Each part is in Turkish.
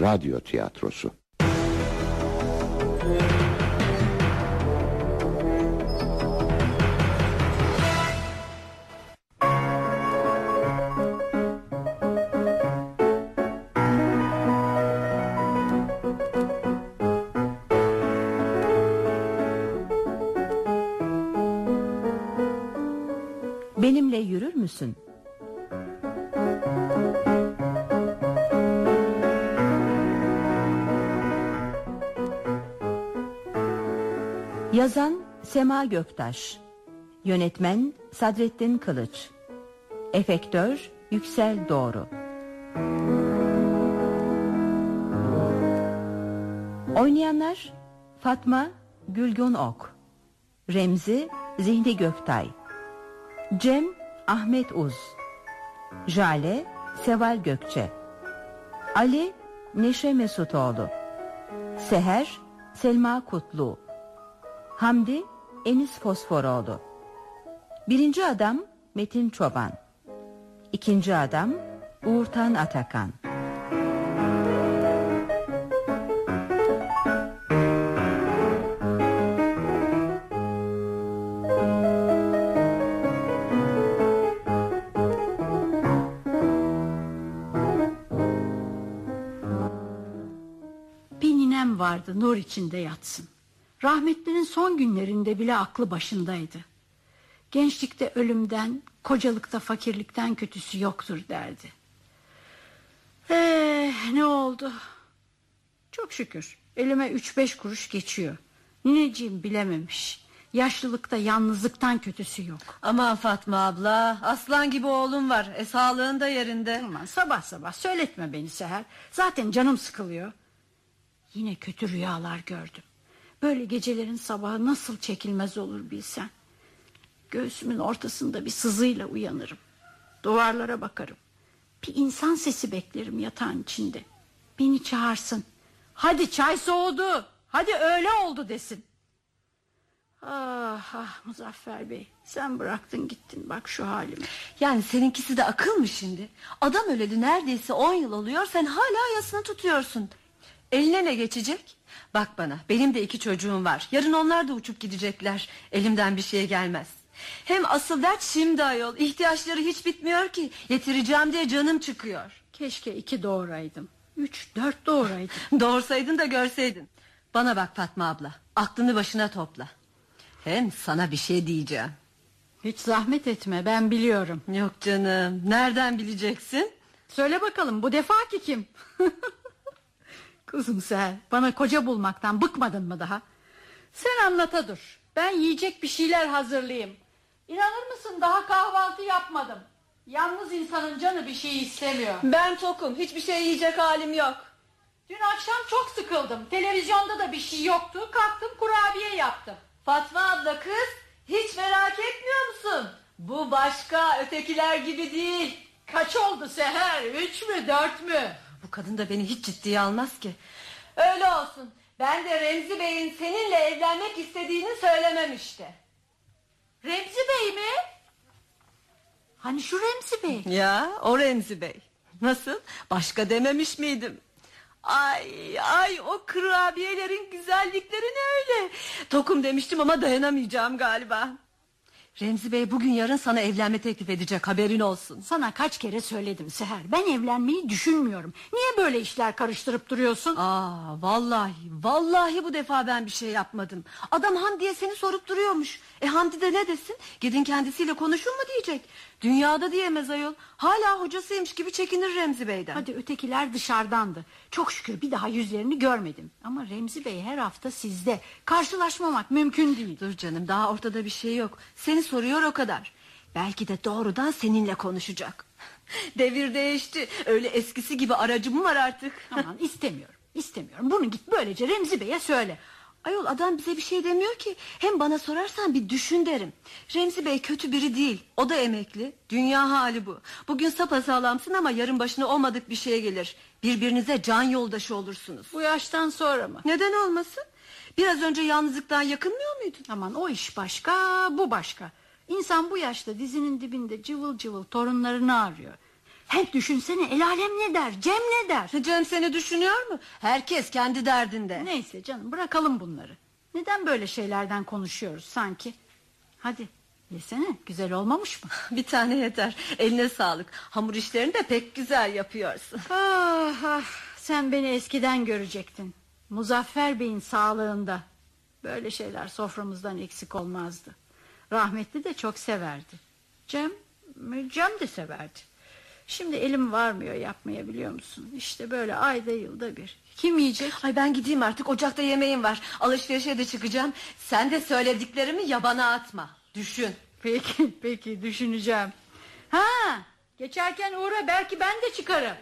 Radyo tiyatrosu. Benimle yürür müsün? Yazan Sema Göktaş. Yönetmen Sadrettin Kılıç. Efektör Yüksel Doğru. Oynayanlar Fatma Gülgün Ok. Remzi Zihni Göktay. Cem Ahmet Uz. Jale Seval Gökçe. Ali Neşe Mesutoğlu. Seher Selma Kutlu Hamdi Enis Fosforoğlu Birinci adam Metin Çoban. İkinci adam Uğurtan Atakan. Bir ninem vardı nur içinde yatsın. Rahmetlinin son günlerinde bile aklı başındaydı. Gençlikte ölümden, kocalıkta fakirlikten kötüsü yoktur derdi. Eh ne oldu? Çok şükür elime üç beş kuruş geçiyor. Nineciğim bilememiş. Yaşlılıkta yalnızlıktan kötüsü yok. Aman Fatma abla aslan gibi oğlum var e, sağlığın da yerinde Aman sabah sabah söyletme beni Seher. Zaten canım sıkılıyor. Yine kötü rüyalar gördüm. Böyle gecelerin sabahı nasıl çekilmez olur bilsen. Göğsümün ortasında bir sızıyla uyanırım. Duvarlara bakarım. Bir insan sesi beklerim yatağın içinde. Beni çağırsın. Hadi çay soğudu. Hadi öyle oldu desin. Ah ah Muzaffer Bey sen bıraktın gittin bak şu halime. Yani seninkisi de akıl mı şimdi Adam öleli neredeyse on yıl oluyor Sen hala yasını tutuyorsun Eline ne geçecek Bak bana benim de iki çocuğum var. Yarın onlar da uçup gidecekler. Elimden bir şey gelmez. Hem asıl dert şimdi ayol. İhtiyaçları hiç bitmiyor ki. Yetireceğim diye canım çıkıyor. Keşke iki doğuraydım. Üç dört doğuraydım. Doğursaydın da görseydin. Bana bak Fatma abla. Aklını başına topla. Hem sana bir şey diyeceğim. Hiç zahmet etme ben biliyorum. Yok canım. Nereden bileceksin? Söyle bakalım bu defaki kim? Kızım sen bana koca bulmaktan bıkmadın mı daha? Sen anlata dur. Ben yiyecek bir şeyler hazırlayayım. İnanır mısın daha kahvaltı yapmadım. Yalnız insanın canı bir şey istemiyor. Ben tokum hiçbir şey yiyecek halim yok Dün akşam çok sıkıldım. Televizyonda da bir şey yoktu. Kalktım kurabiye yaptım. Fatma abla kız hiç merak etmiyor musun? Bu başka ötekiler gibi değil. Kaç oldu Seher? Üç mü dört mü? Bu kadın da beni hiç ciddiye almaz ki. Öyle olsun. Ben de Remzi Bey'in seninle evlenmek istediğini söylemem işte. Remzi Bey mi? Hani şu Remzi Bey? Ya o Remzi Bey. Nasıl? Başka dememiş miydim? Ay ay o kurabiyelerin güzellikleri öyle. Tokum demiştim ama dayanamayacağım galiba. Remzi Bey bugün yarın sana evlenme teklif edecek haberin olsun. Sana kaç kere söyledim Seher. Ben evlenmeyi düşünmüyorum. Niye böyle işler karıştırıp duruyorsun? Aa vallahi vallahi bu defa ben bir şey yapmadım. Adam Hamdi'ye seni sorup duruyormuş. E Hamdi de ne desin? Gidin kendisiyle konuşun mu diyecek. Dünyada diyemez ayol. Hala hocasıymış gibi çekinir Remzi Bey'den. Hadi ötekiler dışarıdandı. Çok şükür bir daha yüzlerini görmedim. Ama Remzi Bey her hafta sizde. Karşılaşmamak mümkün değil. Dur canım daha ortada bir şey yok. Seni soruyor o kadar. Belki de doğrudan seninle konuşacak. Devir değişti. Öyle eskisi gibi aracı mı var artık? Aman istemiyorum. istemiyorum. Bunu git böylece Remzi Bey'e söyle. Ayol adam bize bir şey demiyor ki. Hem bana sorarsan bir düşün derim. Remzi Bey kötü biri değil. O da emekli. Dünya hali bu. Bugün sapasağlamsın ama yarın başına olmadık bir şey gelir. Birbirinize can yoldaşı olursunuz. Bu yaştan sonra mı? Neden olmasın? Biraz önce yalnızlıktan yakınmıyor muydun? Aman o iş başka bu başka. İnsan bu yaşta dizinin dibinde cıvıl cıvıl torunlarını arıyor. Hem düşünsene el alem ne der Cem ne der Cem seni düşünüyor mu? Herkes kendi derdinde. Neyse canım bırakalım bunları Neden böyle şeylerden konuşuyoruz sanki Hadi yesene güzel olmamış mı Bir tane yeter. Eline sağlık. Hamur işlerini de pek güzel yapıyorsun. ah, ah, Sen beni eskiden görecektin Muzaffer Bey'in sağlığında Böyle şeyler soframızdan eksik olmazdı Rahmetli de çok severdi Cem, Cem de severdi Şimdi elim varmıyor yapmaya biliyor musun İşte böyle ayda yılda bir Kim yiyecek Ay ben gideyim artık ocakta yemeğim var. Alışverişe de çıkacağım. Sen de söylediklerimi yabana atma. Düşün. Peki peki düşüneceğim Ha geçerken uğra belki ben de çıkarım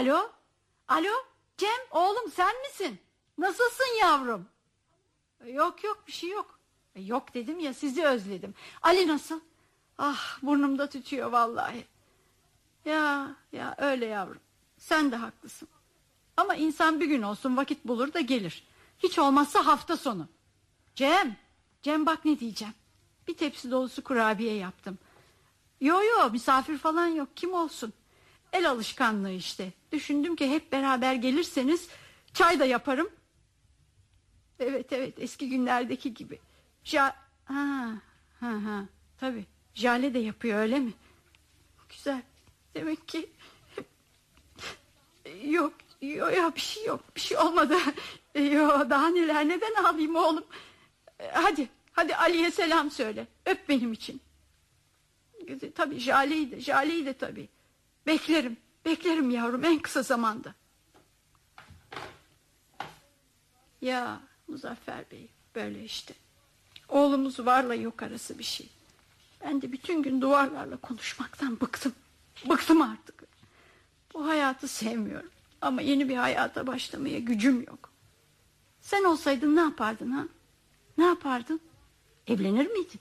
Alo? Alo? Cem oğlum sen misin? Nasılsın yavrum? Yok yok bir şey yok. E, Yok dedim ya sizi özledim. Ali nasıl? Ah burnumda tütüyor vallahi. Ya ya öyle yavrum. Sen de haklısın. Ama insan bir gün olsun vakit bulur da gelir. Hiç olmazsa hafta sonu. Cem Cem bak ne diyeceğim. Bir tepsi dolusu kurabiye yaptım. Yo yo misafir falan yok. Kim olsun El alışkanlığı işte. Düşündüm ki hep beraber gelirseniz Çay da yaparım. Evet evet eski günlerdeki gibi. Ja ha, ha, ha, Tabi Jale de yapıyor öyle mi? Güzel. Demek ki Yok yok yok bir şey yok Bir şey olmadı. Yok daha neler neden ağlayayım oğlum? Hadi hadi Ali'ye selam söyle. Öp benim için. Tabi Jale'yi de Jale'yi de tabi Beklerim beklerim yavrum en kısa zamanda. Ya Muzaffer Bey böyle işte. Oğlumuz varla yok arası bir şey. Ben de bütün gün duvarlarla konuşmaktan bıktım. Bıktım artık. Bu hayatı sevmiyorum. Ama yeni bir hayata başlamaya gücüm yok. Sen olsaydın ne yapardın ha? Ne yapardın? Evlenir miydin?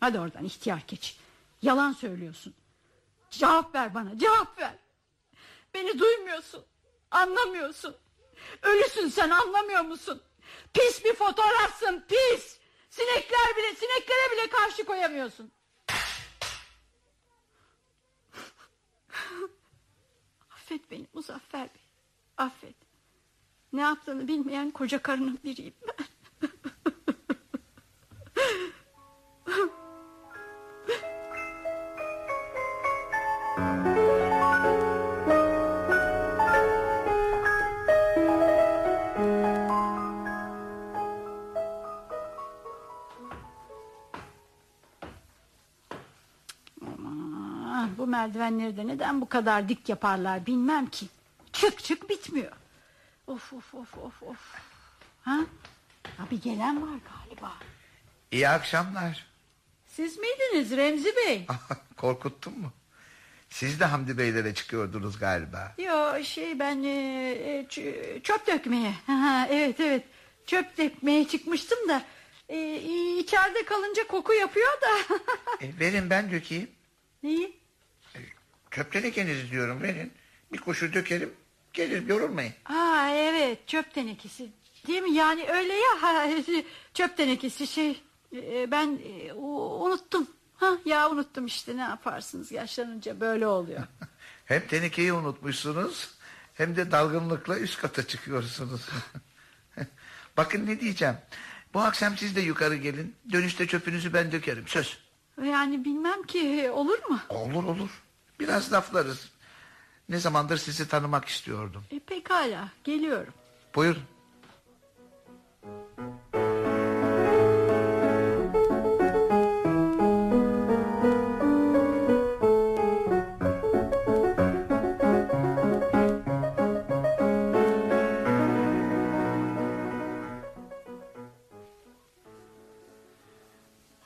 Hadi oradan ihtiyar keçi. Yalan söylüyorsun Cevap ver bana cevap ver. Beni duymuyorsun Anlamıyorsun. Ölüsün sen anlamıyor musun? Pis bir fotoğrafsın pis. Sinekler bile sineklere bile karşı koyamıyorsun. Affet beni Muzaffer Bey. Affet. Ne yaptığını bilmeyen koca karının biriyim ben Merdivenleri de neden bu kadar dik yaparlar bilmem ki. Çık çık bitmiyor. Of of of of of. Ha? Bir gelen var galiba. İyi akşamlar. Siz miydiniz Remzi Bey? Korkuttun mu? Siz de Hamdi Beylere çıkıyordunuz galiba. Yo şey ben e, e, çöp dökmeye. Ha, evet evet. Çöp dökmeye çıkmıştım da e, içeride kalınca koku yapıyor da. E, verin ben dökeyim. Neyi? Çöp tenekenizi diyorum verin. Bir kuşu dökerim. Gelir yorulmayın. Aa evet çöp tenekesi. Değil mi? Yani öyle ya ha, çöp tenekesi şey e, ben e, unuttum. Ha ya unuttum işte ne yaparsınız yaşlanınca böyle oluyor. Hem tenekeyi unutmuşsunuz hem de dalgınlıkla üst kata çıkıyorsunuz. Bakın ne diyeceğim. Bu akşam siz de yukarı gelin. Dönüşte çöpünüzü ben dökerim söz. Yani bilmem ki olur mu? Olur olur. Biraz laflarız. Ne zamandır sizi tanımak istiyordum. E, pekala geliyorum. Buyurun.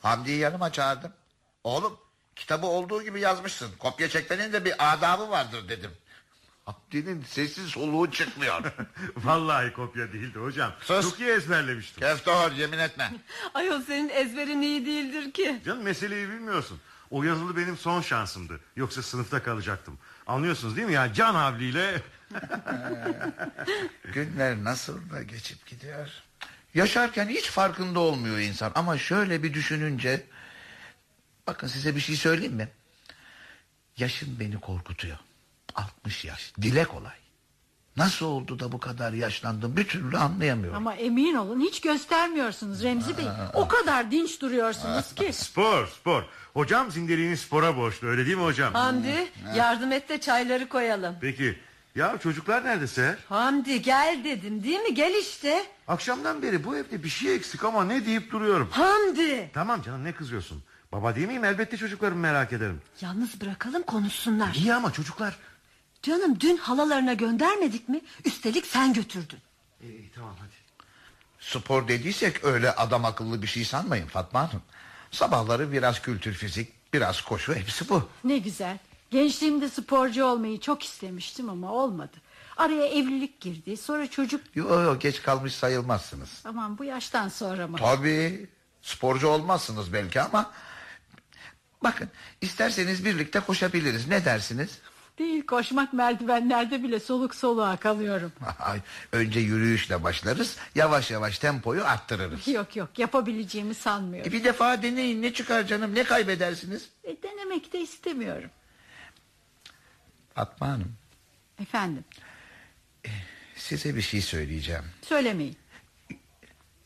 Hamdi'yi yanıma çağırdım. Oğlum Kitabı olduğu gibi yazmışsın. Kopya çekmenin de bir adabı vardır dedim. Abdi'nin sesi soluğu çıkmıyor. Vallahi kopya değildi hocam. Sus. Çok iyi ezberlemiştim. Keftor yemin etme. Ayol senin ezberin iyi değildir ki. Canım meseleyi bilmiyorsun. O yazılı benim son şansımdı. Yoksa sınıfta kalacaktım. Anlıyorsunuz değil mi ya? Can havliyle... Günler nasıl da geçip gidiyor. Yaşarken hiç farkında olmuyor insan. Ama şöyle bir düşününce... Bakın size bir şey söyleyeyim mi? Yaşım beni korkutuyor. 60 yaş. Dile kolay. Nasıl oldu da bu kadar yaşlandım bir türlü anlayamıyorum. Ama emin olun hiç göstermiyorsunuz Remzi Bey. O kadar dinç duruyorsunuz ki. Spor, spor. Hocam zindeliğini spora borçlu öyle değil mi hocam? Hamdi yardım et de çayları koyalım. Peki. Ya çocuklar nerede Seher? Hamdi gel dedim değil mi gel işte. Akşamdan beri bu evde bir şey eksik ama ne deyip duruyorum. Hamdi. Tamam canım ne kızıyorsun? Baba değil miyim? Elbette çocuklarımı merak ederim. Yalnız bırakalım konuşsunlar. İyi ama çocuklar... Canım dün halalarına göndermedik mi? Üstelik sen götürdün. İyi, tamam hadi. Spor dediysek öyle adam akıllı bir şey sanmayın Fatma Hanım. Sabahları biraz kültür fizik, biraz koşu hepsi bu. Ne güzel. Gençliğimde sporcu olmayı çok istemiştim ama olmadı. Araya evlilik girdi. Sonra çocuk... Yo yo geç kalmış sayılmazsınız. Aman bu yaştan sonra mı? Tabii sporcu olmazsınız belki ama... Bakın isterseniz birlikte koşabiliriz ne dersiniz? Değil koşmak merdivenlerde bile soluk soluğa kalıyorum. Ay, Önce yürüyüşle başlarız yavaş yavaş tempoyu arttırırız. Yok yok yapabileceğimi sanmıyorum. E bir defa deneyin ne çıkar canım ne kaybedersiniz? E, denemek de istemiyorum. Fatma Hanım Efendim size bir şey söyleyeceğim. söylemeyin.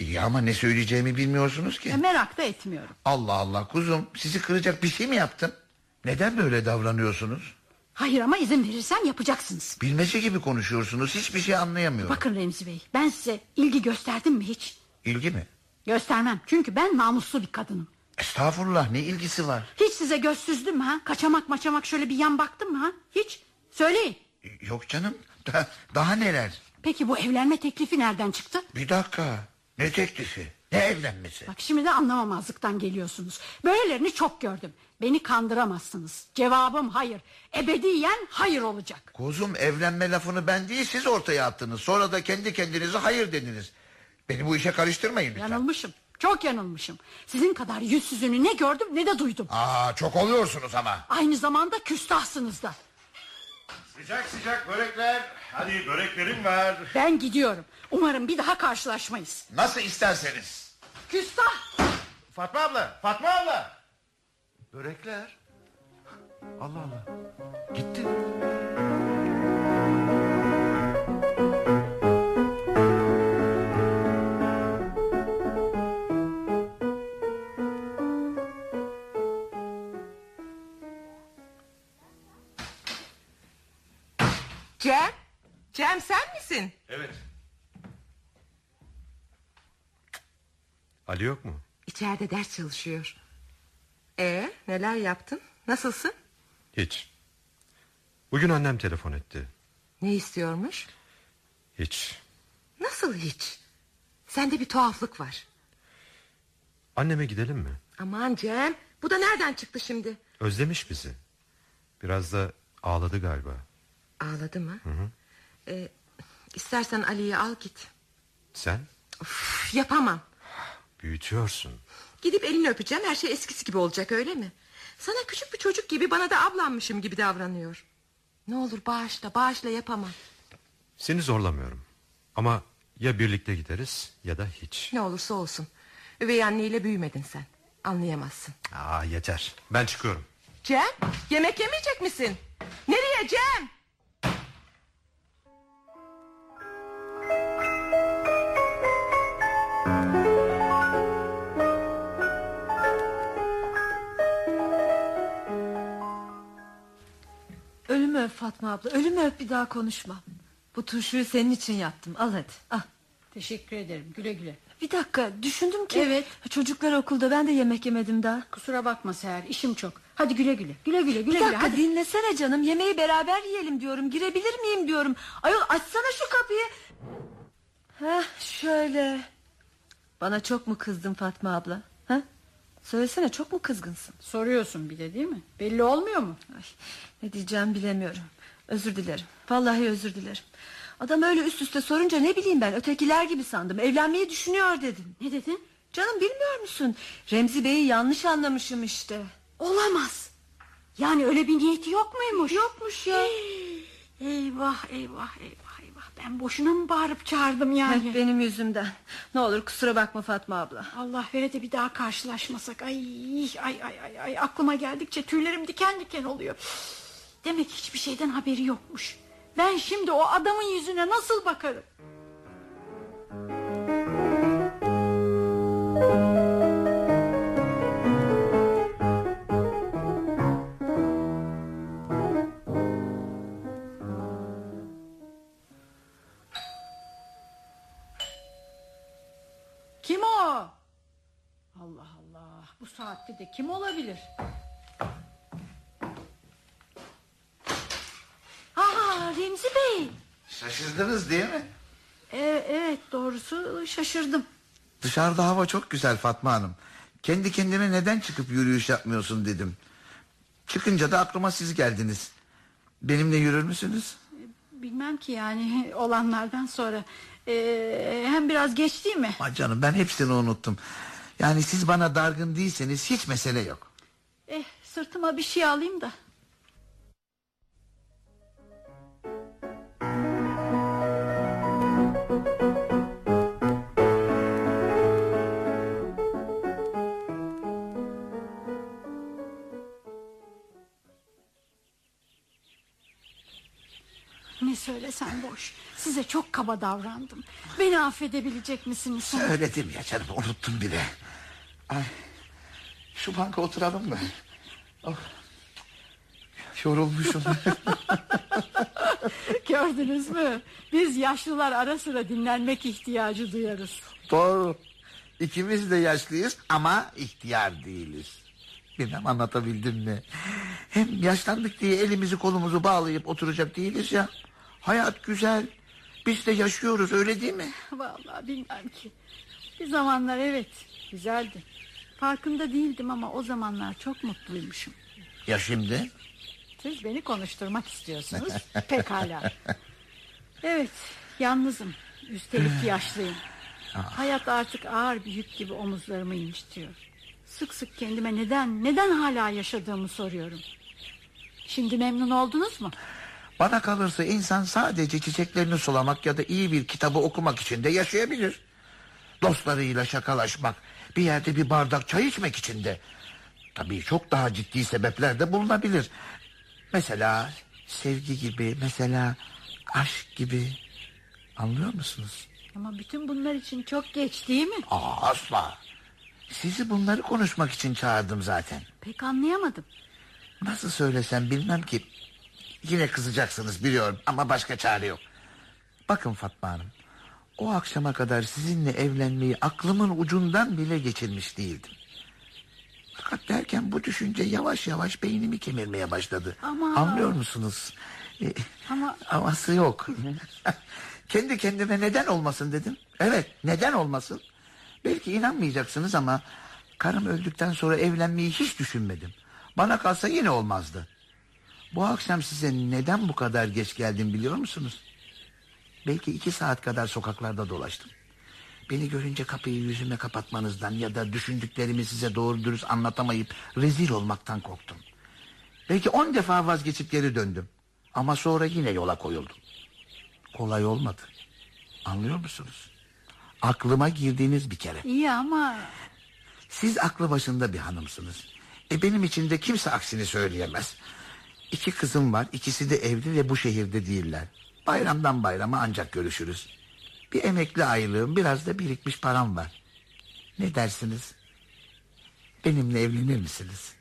İyi ama ne söyleyeceğimi bilmiyorsunuz ki. E, merak da etmiyorum. Allah Allah kuzum sizi kıracak bir şey mi yaptım? Neden böyle davranıyorsunuz? Hayır ama izin verirsen yapacaksınız. Bilmece gibi konuşuyorsunuz hiçbir şey anlayamıyorum. Bakın Remzi Bey ben size ilgi gösterdim mi hiç? İlgi mi? Göstermem çünkü ben namuslu bir kadınım. Estağfurullah ne ilgisi var? Hiç size göz süzdüm mü ha? Kaçamak maçamak şöyle bir yan baktım mı ha? Hiç. Söyleyin. Yok canım daha, daha neler? Peki bu evlenme teklifi nereden çıktı? Bir dakika ne teklifi ne evlenmesi? Bak şimdi de anlamamazlıktan geliyorsunuz. Böylelerini çok gördüm. Beni kandıramazsınız. Cevabım hayır. Ebediyen hayır olacak. Kuzum evlenme lafını ben değil siz ortaya attınız. Sonra da kendi kendinize hayır dediniz. Beni bu işe karıştırmayın lütfen. Yanılmışım. Çok yanılmışım. Sizin kadar yüzsüzünü ne gördüm ne de duydum. Aa çok oluyorsunuz ama. Aynı zamanda küstahsınız da. Sıcak sıcak börekler. Hadi böreklerim var. Ben gidiyorum. Umarım bir daha karşılaşmayız. Nasıl isterseniz. Küstah. Fatma abla, Fatma abla. Börekler. Allah Allah. Gitti. Cem sen misin? Evet. Ali yok mu? İçeride ders çalışıyor. Ee, neler yaptın? Nasılsın? Hiç. Bugün annem telefon etti. Ne istiyormuş? Hiç. Nasıl hiç? Sende bir tuhaflık var. Anneme gidelim mi? Aman Cem, bu da nereden çıktı şimdi? Özlemiş bizi. Biraz da ağladı galiba. Ağladı mı? Ee, istersen Ali'yi al git. Sen Üf, yapamam. büyütüyorsun. Gidip elini öpeceğim, her şey eskisi gibi olacak öyle mi? Sana küçük bir çocuk gibi, bana da ablanmışım gibi davranıyor. Ne olur bağışla, bağışla yapamam. Seni zorlamıyorum. Ama ya birlikte gideriz ya da hiç. Ne olursa olsun. Üvey anneyle büyümedin sen. Anlayamazsın. Aa yeter. Ben çıkıyorum. Cem yemek yemeyecek misin? Nereye Cem? Öp Fatma abla ölümü öp bir daha konuşma. Bu turşuyu senin için yaptım al hadi. Al. Teşekkür ederim. Güle güle. Bir dakika düşündüm ki Evet. Çocuklar okulda ben de yemek yemedim daha Kusura bakma Seher. işim çok. Hadi güle güle. Güle güle. Güle Bir güle. dakika Hadi. dinlesene canım yemeği beraber yiyelim diyorum Girebilir miyim diyorum Ayol açsana şu kapıyı Heh şöyle Bana çok mu kızdın Fatma abla ha? Söylesene çok mu kızgınsın? Soruyorsun bir de değil mi? Belli olmuyor mu? Ay, ne diyeceğim bilemiyorum. Özür dilerim. Vallahi özür dilerim. Adam öyle üst üste sorunca ne bileyim ben ötekiler gibi sandım. Evlenmeyi düşünüyor dedim. Ne dedin? Canım bilmiyor musun? Remzi Bey'i yanlış anlamışım işte. Olamaz. Yani öyle bir niyeti yok muymuş? Yokmuş ya. Eyvah eyvah eyvah eyvah. Ben boşuna mı bağırıp çağırdım yani? Hep benim yüzümden. Ne olur kusura bakma Fatma abla. Allah vere de bir daha karşılaşmasak. Ay ay ay ay ay aklıma geldikçe tüylerim diken diken oluyor. Demek hiçbir şeyden haberi yokmuş. Ben şimdi o adamın yüzüne nasıl bakarım? Kim o? Allah Allah. Bu saatte de kim olabilir? Aa Remzi Bey. Şaşırdınız değil mi? Ee, evet doğrusu şaşırdım. Dışarıda hava çok güzel Fatma Hanım. Kendi kendine neden çıkıp yürüyüş yapmıyorsun dedim. Çıkınca da aklıma siz geldiniz. Benimle yürür müsünüz? Bilmem ki yani olanlardan sonra. Ee, hem biraz geç değil mi? Ay canım ben hepsini unuttum. Yani siz bana dargın değilseniz hiç mesele yok. Eh, sırtıma bir şey alayım da. Söylesen boş. Size çok kaba davrandım. Beni affedebilecek misiniz? Söyledim ya canım unuttum bile. Ay, şu banka oturalım mı? Oh, yorulmuşum. Gördünüz mü? Biz yaşlılar ara sıra dinlenmek ihtiyacı duyarız. Doğru. İkimiz de yaşlıyız ama ihtiyar değiliz. Bilmem anlatabildim mi? Hem yaşlandık diye elimizi kolumuzu bağlayıp oturacak değiliz ya. Hayat güzel. Biz de yaşıyoruz öyle değil mi? Vallahi bilmem ki. Bir zamanlar evet güzeldi. Farkında değildim ama o zamanlar çok mutluymuşum. Ya şimdi? Siz beni konuşturmak istiyorsunuz. Pekala. Evet yalnızım. Üstelik yaşlıyım. Hayat artık ağır bir yük gibi omuzlarımı incitiyor. Sık sık kendime neden neden hala yaşadığımı soruyorum. Şimdi memnun oldunuz mu? Bana kalırsa insan sadece çiçeklerini sulamak ya da iyi bir kitabı okumak için de yaşayabilir. Dostlarıyla şakalaşmak, bir yerde bir bardak çay içmek için de. Tabii çok daha ciddi sebepler de bulunabilir. Mesela sevgi gibi, mesela aşk gibi. Anlıyor musunuz? Ama bütün bunlar için çok geç değil mi? Aa, asla. Sizi bunları konuşmak için çağırdım zaten. Pek anlayamadım. Nasıl söylesem bilmem ki. Yine kızacaksınız biliyorum ama başka çare yok. Bakın Fatma Hanım. O akşama kadar sizinle evlenmeyi aklımın ucundan bile geçirmiş değildim. Fakat derken bu düşünce yavaş yavaş beynimi kemirmeye başladı. Ama- Anlıyor musunuz? Ee, Ama- Aması yok. Kendi kendime neden olmasın dedim. Evet neden olmasın? Belki inanmayacaksınız ama... ...karım öldükten sonra evlenmeyi hiç düşünmedim. Bana kalsa yine olmazdı. Bu akşam size neden bu kadar geç geldim biliyor musunuz? Belki iki saat kadar sokaklarda dolaştım. Beni görünce kapıyı yüzüme kapatmanızdan ya da düşündüklerimi size doğru dürüst anlatamayıp rezil olmaktan korktum. Belki on defa vazgeçip geri döndüm. Ama sonra yine yola koyuldum. Kolay olmadı. Anlıyor musunuz? Aklıma girdiniz bir kere. İyi ama Siz aklı başında bir hanımsınız. E benim için de kimse aksini söyleyemez. İki kızım var, ikisi de evli ve bu şehirde değiller. Bayramdan bayrama ancak görüşürüz. Bir emekli aylığım, biraz da birikmiş param var. Ne dersiniz? Benimle evlenir misiniz?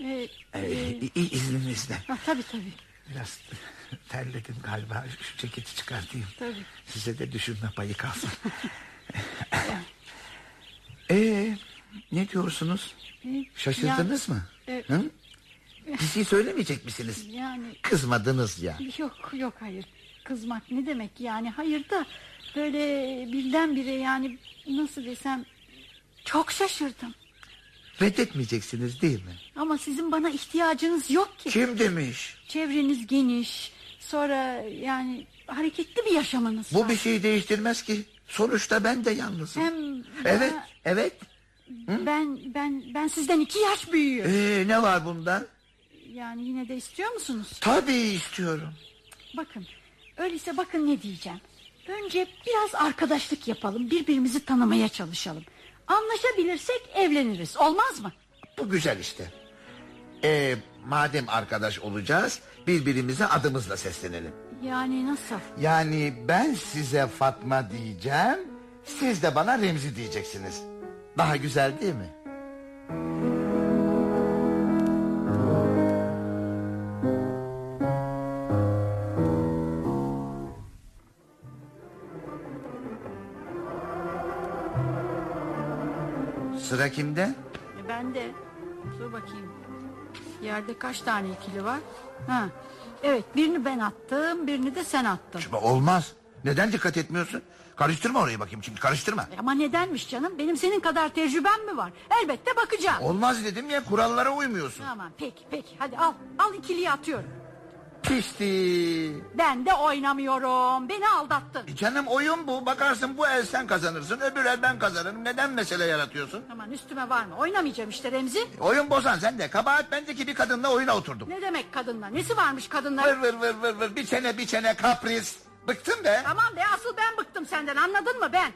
e, Ee, i- izninizle. ha, tabii tabii. Biraz terledim galiba. Şu ceketi çıkartayım. Tabii. Size de düşünme payı kalsın. Ee, ne diyorsunuz? E, Şaşırdınız mı? e- Hı? Bir şey söylemeyecek misiniz? Yani Kızmadınız ya. yok yok hayır. Kızmak ne demek yani hayır da böyle birdenbire yani nasıl desem çok şaşırdım. Reddetmeyeceksiniz değil mi? Ama sizin bana ihtiyacınız yok ki. Kim demiş? Çevreniz geniş. Sonra yani hareketli bir yaşamınız Bu var. bir şey değiştirmez ki. Sonuçta ben de yalnızım. Hem Evet, bana- evet. ben ben ben sizden iki yaş büyüğüm. Ee, ne var bunda? Yani yine de istiyor musunuz? Tabii istiyorum. Bakın öyleyse bakın ne diyeceğim. Önce biraz arkadaşlık yapalım. Birbirimizi tanımaya çalışalım. Anlaşabilirsek evleniriz. Olmaz mı? Bu güzel işte. Ee, madem arkadaş olacağız, birbirimize adımızla seslenelim. Yani nasıl? Yani ben size Fatma diyeceğim, siz de bana Remzi diyeceksiniz. Daha güzel değil mi? Sıra kimde? E ben de. Dur bakayım. Yerde kaç tane ikili var? Ha. Evet birini ben attım birini de sen attın. Şimdi olmaz. Neden dikkat etmiyorsun? Karıştırma orayı bakayım şimdi karıştırma. E Ama nedenmiş canım? Benim senin kadar tecrübem mi var? Elbette bakacağım. Olmaz dedim ya kurallara uymuyorsun. Tamam peki peki hadi al. Al ikiliyi atıyorum. Pisti. Ben de oynamıyorum. Beni aldattın. Canım oyun bu. Bakarsın bu el sen kazanırsın öbür el ben kazanırım. Neden mesele yaratıyorsun? Aman üstüme var mı? Oynamayacağım işte Remzi. Oyun bozan sen de. Kabahat bendeki bir kadınla oyuna oturdum. Ne demek kadınlar? Nesi varmış kadınlar? Vır vır vır vır vır. Bir çene bir çene kapris. Bıktım be. Tamam be asıl ben bıktım senden anladın mı ben?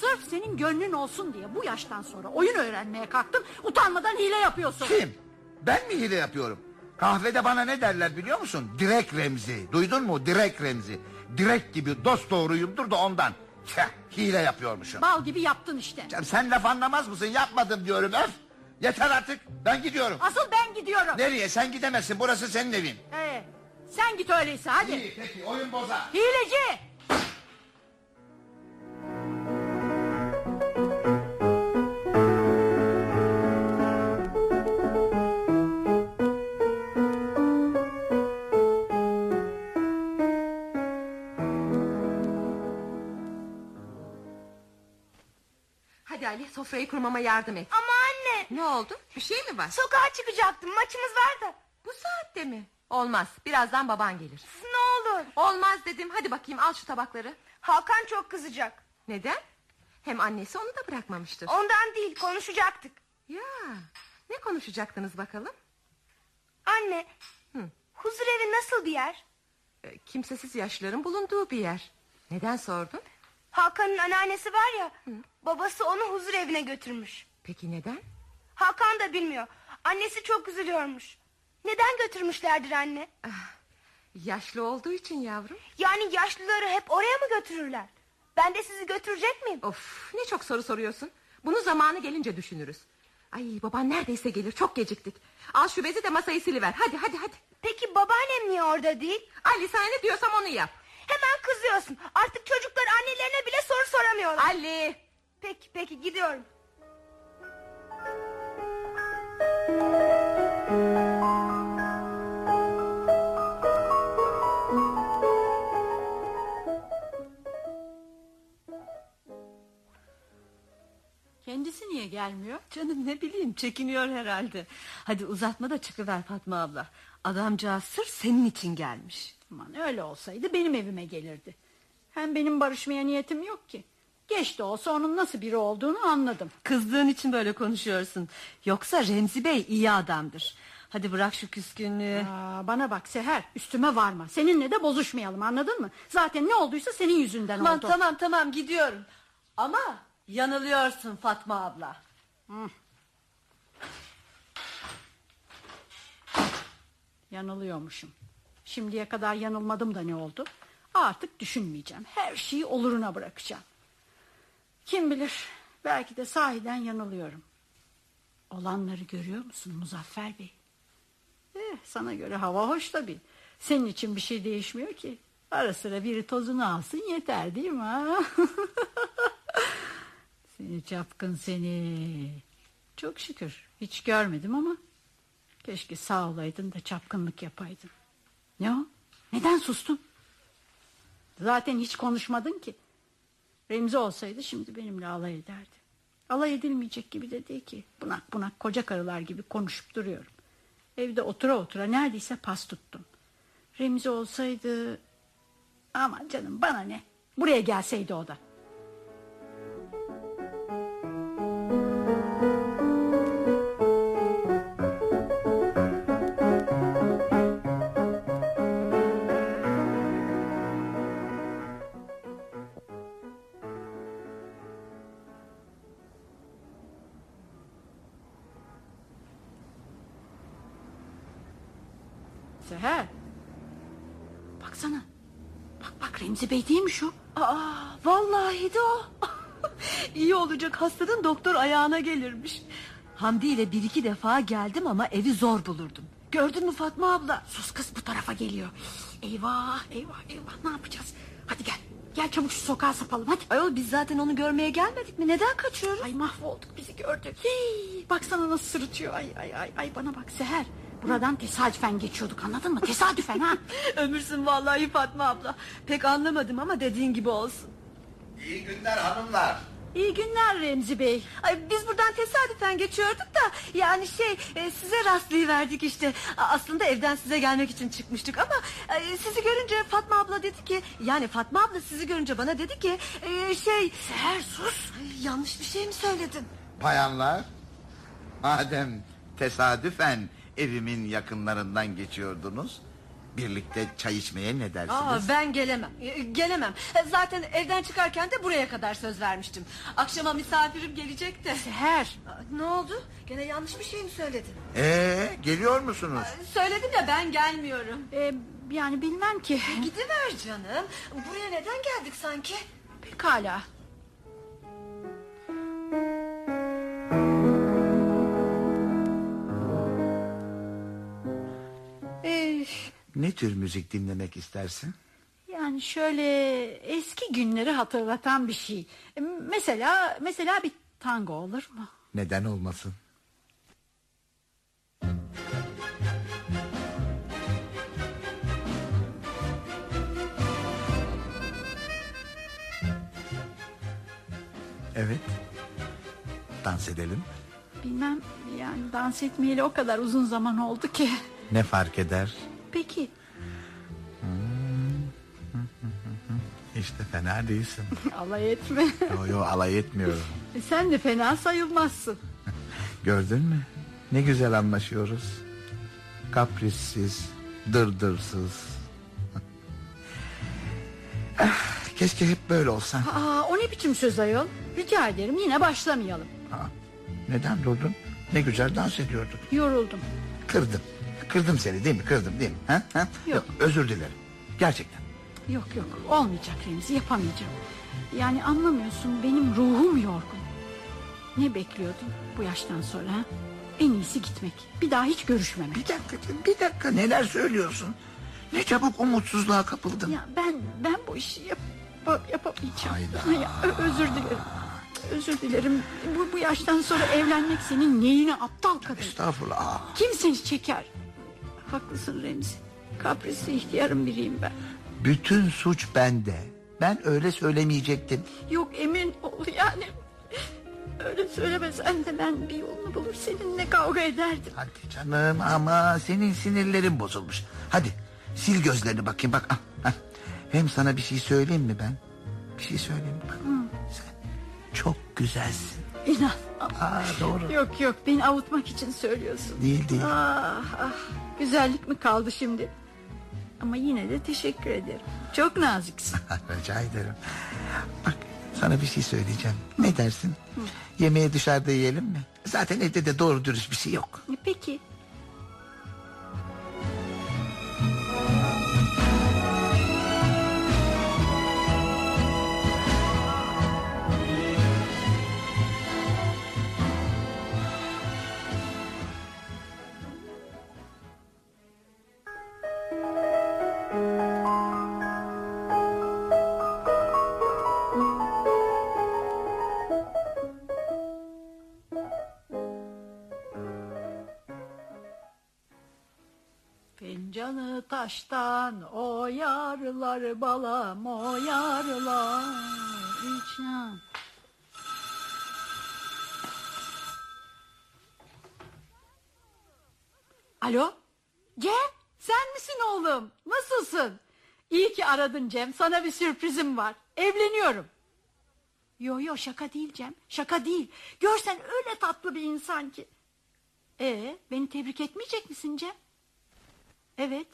Sırf senin gönlün olsun diye bu yaştan sonra oyun öğrenmeye kalktın. Utanmadan hile yapıyorsun. Kim? Ben mi hile yapıyorum? Kahvede bana ne derler biliyor musun? Direk Remzi. Duydun mu? Direk Remzi. Direk gibi dost doğruyumdur da ondan. Tüh, hile yapıyormuşum. Bal gibi yaptın işte. Canım sen laf anlamaz mısın? Yapmadım diyorum öf. Yeter artık. Ben gidiyorum. Asıl ben gidiyorum. Nereye? Sen gidemezsin. Burası senin evin. Ee, sen git öyleyse hadi. İyi peki oyun bozar. Hileci. Ali sofrayı kurmama yardım et. Ama anne Ne oldu? Bir şey mi var? sokağa çıkacaktım maçımız var da. Bu saatte mi? Olmaz. Birazdan baban gelir. Ne olur. Olmaz dedim. Hadi bakayım al şu tabakları. Hakan çok kızacak. Neden? Hem annesi onu da bırakmamıştır. Ondan değil konuşacaktık. Ya ne konuşacaktınız bakalım? Anne Hı. huzur evi nasıl bir yer? Ee, kimsesiz yaşlıların bulunduğu bir yer. Neden sordun? Hakan'ın anneannesi var ya babası onu huzur evine götürmüş. Peki neden? Hakan da bilmiyor. Annesi çok üzülüyormuş. Neden götürmüşlerdir anne? Yaşlı olduğu için yavrum. Yani yaşlıları hep oraya mı götürürler? Ben de sizi götürecek miyim? Of ne çok soru soruyorsun. Bunu zamanı gelince düşünürüz. Ay baban neredeyse gelir çok geciktik. Al şu bezi de masayı siliver. Hadi hadi hadi. Peki babaannem niye orada değil? Ali sana ne diyorsam onu yap. Hemen kızıyorsun. Artık çocuklar annelerine bile soru soramıyorlar. Ali. Peki peki gidiyorum. Kendisi niye gelmiyor? Canım ne bileyim çekiniyor herhalde. Hadi uzatma da çıkıver Fatma abla. Adamcağız sırf senin için gelmiş. Aman öyle olsaydı benim evime gelirdi. Hem benim barışmaya niyetim yok ki. Geç de olsa onun nasıl biri olduğunu anladım. Kızdığın için böyle konuşuyorsun. Yoksa Remzi Bey iyi adamdır. Hadi bırak şu küskünlüğü. Aa, bana bak Seher üstüme varma. Seninle de bozuşmayalım anladın mı? Zaten ne olduysa senin yüzünden Tamam oldu. tamam tamam gidiyorum. Ama yanılıyorsun Fatma abla. Yanılıyormuşum. Şimdiye kadar yanılmadım da ne oldu? Artık düşünmeyeceğim. Her şeyi oluruna bırakacağım. Kim bilir belki de sahiden yanılıyorum. Olanları görüyor musun Muzaffer Bey? Eh, sana göre hava hoş tabii. Senin için bir şey değişmiyor ki. Ara sıra biri tozunu alsın yeter değil mi? Seni çapkın seni. Çok şükür hiç görmedim ama keşke sağ olaydın da çapkınlık yapaydın. Ne o? Neden sustun? Zaten hiç konuşmadın ki. Remzi olsaydı şimdi benimle alay ederdi. Alay edilmeyecek gibi de değil ki. Bunak bunak koca karılar gibi konuşup duruyorum. Evde otura otura neredeyse pas tuttum. Remzi olsaydı... Aman canım bana ne. Buraya gelseydi o da. Remzi Bey değil mi şu? Aa, vallahi de o. İyi olacak hastanın doktor ayağına gelirmiş. Hamdi ile bir iki defa geldim ama evi zor bulurdum. Gördün mü Fatma abla? Sus kız bu tarafa geliyor. Eyvah eyvah eyvah ne yapacağız? Hadi gel. Gel çabuk şu sokağa sapalım hadi. Ayol biz zaten onu görmeye gelmedik mi? Neden kaçıyoruz? Ay mahvolduk bizi gördü. Hii, baksana nasıl sırıtıyor. Ay ay ay ay bana bak Seher. Buradan tesadüfen geçiyorduk anladın mı? Tesadüfen ha. Ömürsün vallahi Fatma abla. Pek anlamadım ama dediğin gibi olsun. İyi günler hanımlar. İyi günler Remzi Bey. Ay biz buradan tesadüfen geçiyorduk da yani şey e, size rastlayıverdik işte. Aslında evden size gelmek için çıkmıştık ama e, sizi görünce Fatma abla dedi ki yani Fatma abla sizi görünce bana dedi ki e, şey Seher sus. Ay, yanlış bir şey mi söyledim? Bayanlar, madem tesadüfen evimin yakınlarından geçiyordunuz, birlikte çay içmeye ne dersiniz? Aa, ben gelemem. E, Gelemem. E, Zaten evden çıkarken de buraya kadar söz vermiştim. Akşama misafirim gelecek de. Seher. Ne oldu? Gene yanlış bir şey mi söyledim? Ee, geliyor musunuz? Söyledim ya ben gelmiyorum. Ee, yani bilmem ki. Gidiver canım. Buraya neden geldik sanki? Pekala. Ee, Ne tür müzik dinlemek istersin? yani şöyle eski günleri hatırlatan bir şey. Mesela mesela bir tango olur mu? Neden olmasın? Evet. Dans edelim. Bilmem yani dans etmeyeli o kadar uzun zaman oldu ki. Ne fark eder? Peki İşte fena değilsin. alay etme. yo yo alay etmiyorum. Sen de fena sayılmazsın. Gördün mü? Ne güzel anlaşıyoruz. Kaprissiz, dırdırsız. Ah, Keşke hep böyle olsan. Aa, o ne biçim söz ayol? Rica ederim yine başlamayalım. Aa, Neden durdun? Ne güzel dans ediyorduk. Yoruldum. Kırdım. Kırdım seni değil mi? Kırdım değil mi? Ha? Ha? Yok. özür dilerim. Gerçekten. Yok yok olmayacak Remzi yapamayacağım. Yani anlamıyorsun benim ruhum yorgun. Ne bekliyordun bu yaştan sonra ha? En iyisi gitmek. Bir daha hiç görüşmemek. Bir dakika, bir dakika neler söylüyorsun? Ne çabuk umutsuzluğa kapıldın. Ya ben ben bu işi yap, yapamayacağım. Hayda. Ya, özür dilerim. Özür dilerim. Bu, bu yaştan sonra evlenmek senin neyine aptal kadın. Estağfurullah. Kim seni çeker? Haklısın Remzi. Kaprisli ihtiyarım biriyim ben. bütün suç bende. Ben öyle söylemeyecektim. Yok emin ol yani. Öyle söylemesen de ben bir yolunu bulur seninle kavga ederdim. Hadi canım ama senin sinirlerin bozulmuş. Hadi sil gözlerini bakayım bak. ah, ah. Hem sana bir şey söyleyeyim mi ben? Bir şey söyleyeyim mi? Bak, sen çok güzelsin. İnan. Aa, doğru. Yok yok beni avutmak için söylüyorsun. Değil değil. Ah ah güzellik mi kaldı şimdi? Ama yine de teşekkür ederim. Çok naziksin. Rica ederim. Bak sana bir şey söyleyeceğim. Ne dersin? Yemeği dışarıda yiyelim mi? Zaten evde de doğru dürüst bir şey yok. E, Peki. Canı taştan oyarlar balam oyarlar içine. Alo? Cem sen misin oğlum? Nasılsın? İyi ki aradın Cem. Sana bir sürprizim var. Evleniyorum. Yo yo şaka değil Cem. Şaka değil. Görsen öyle tatlı bir insan ki. Ee, beni tebrik etmeyecek misin Cem? Evet.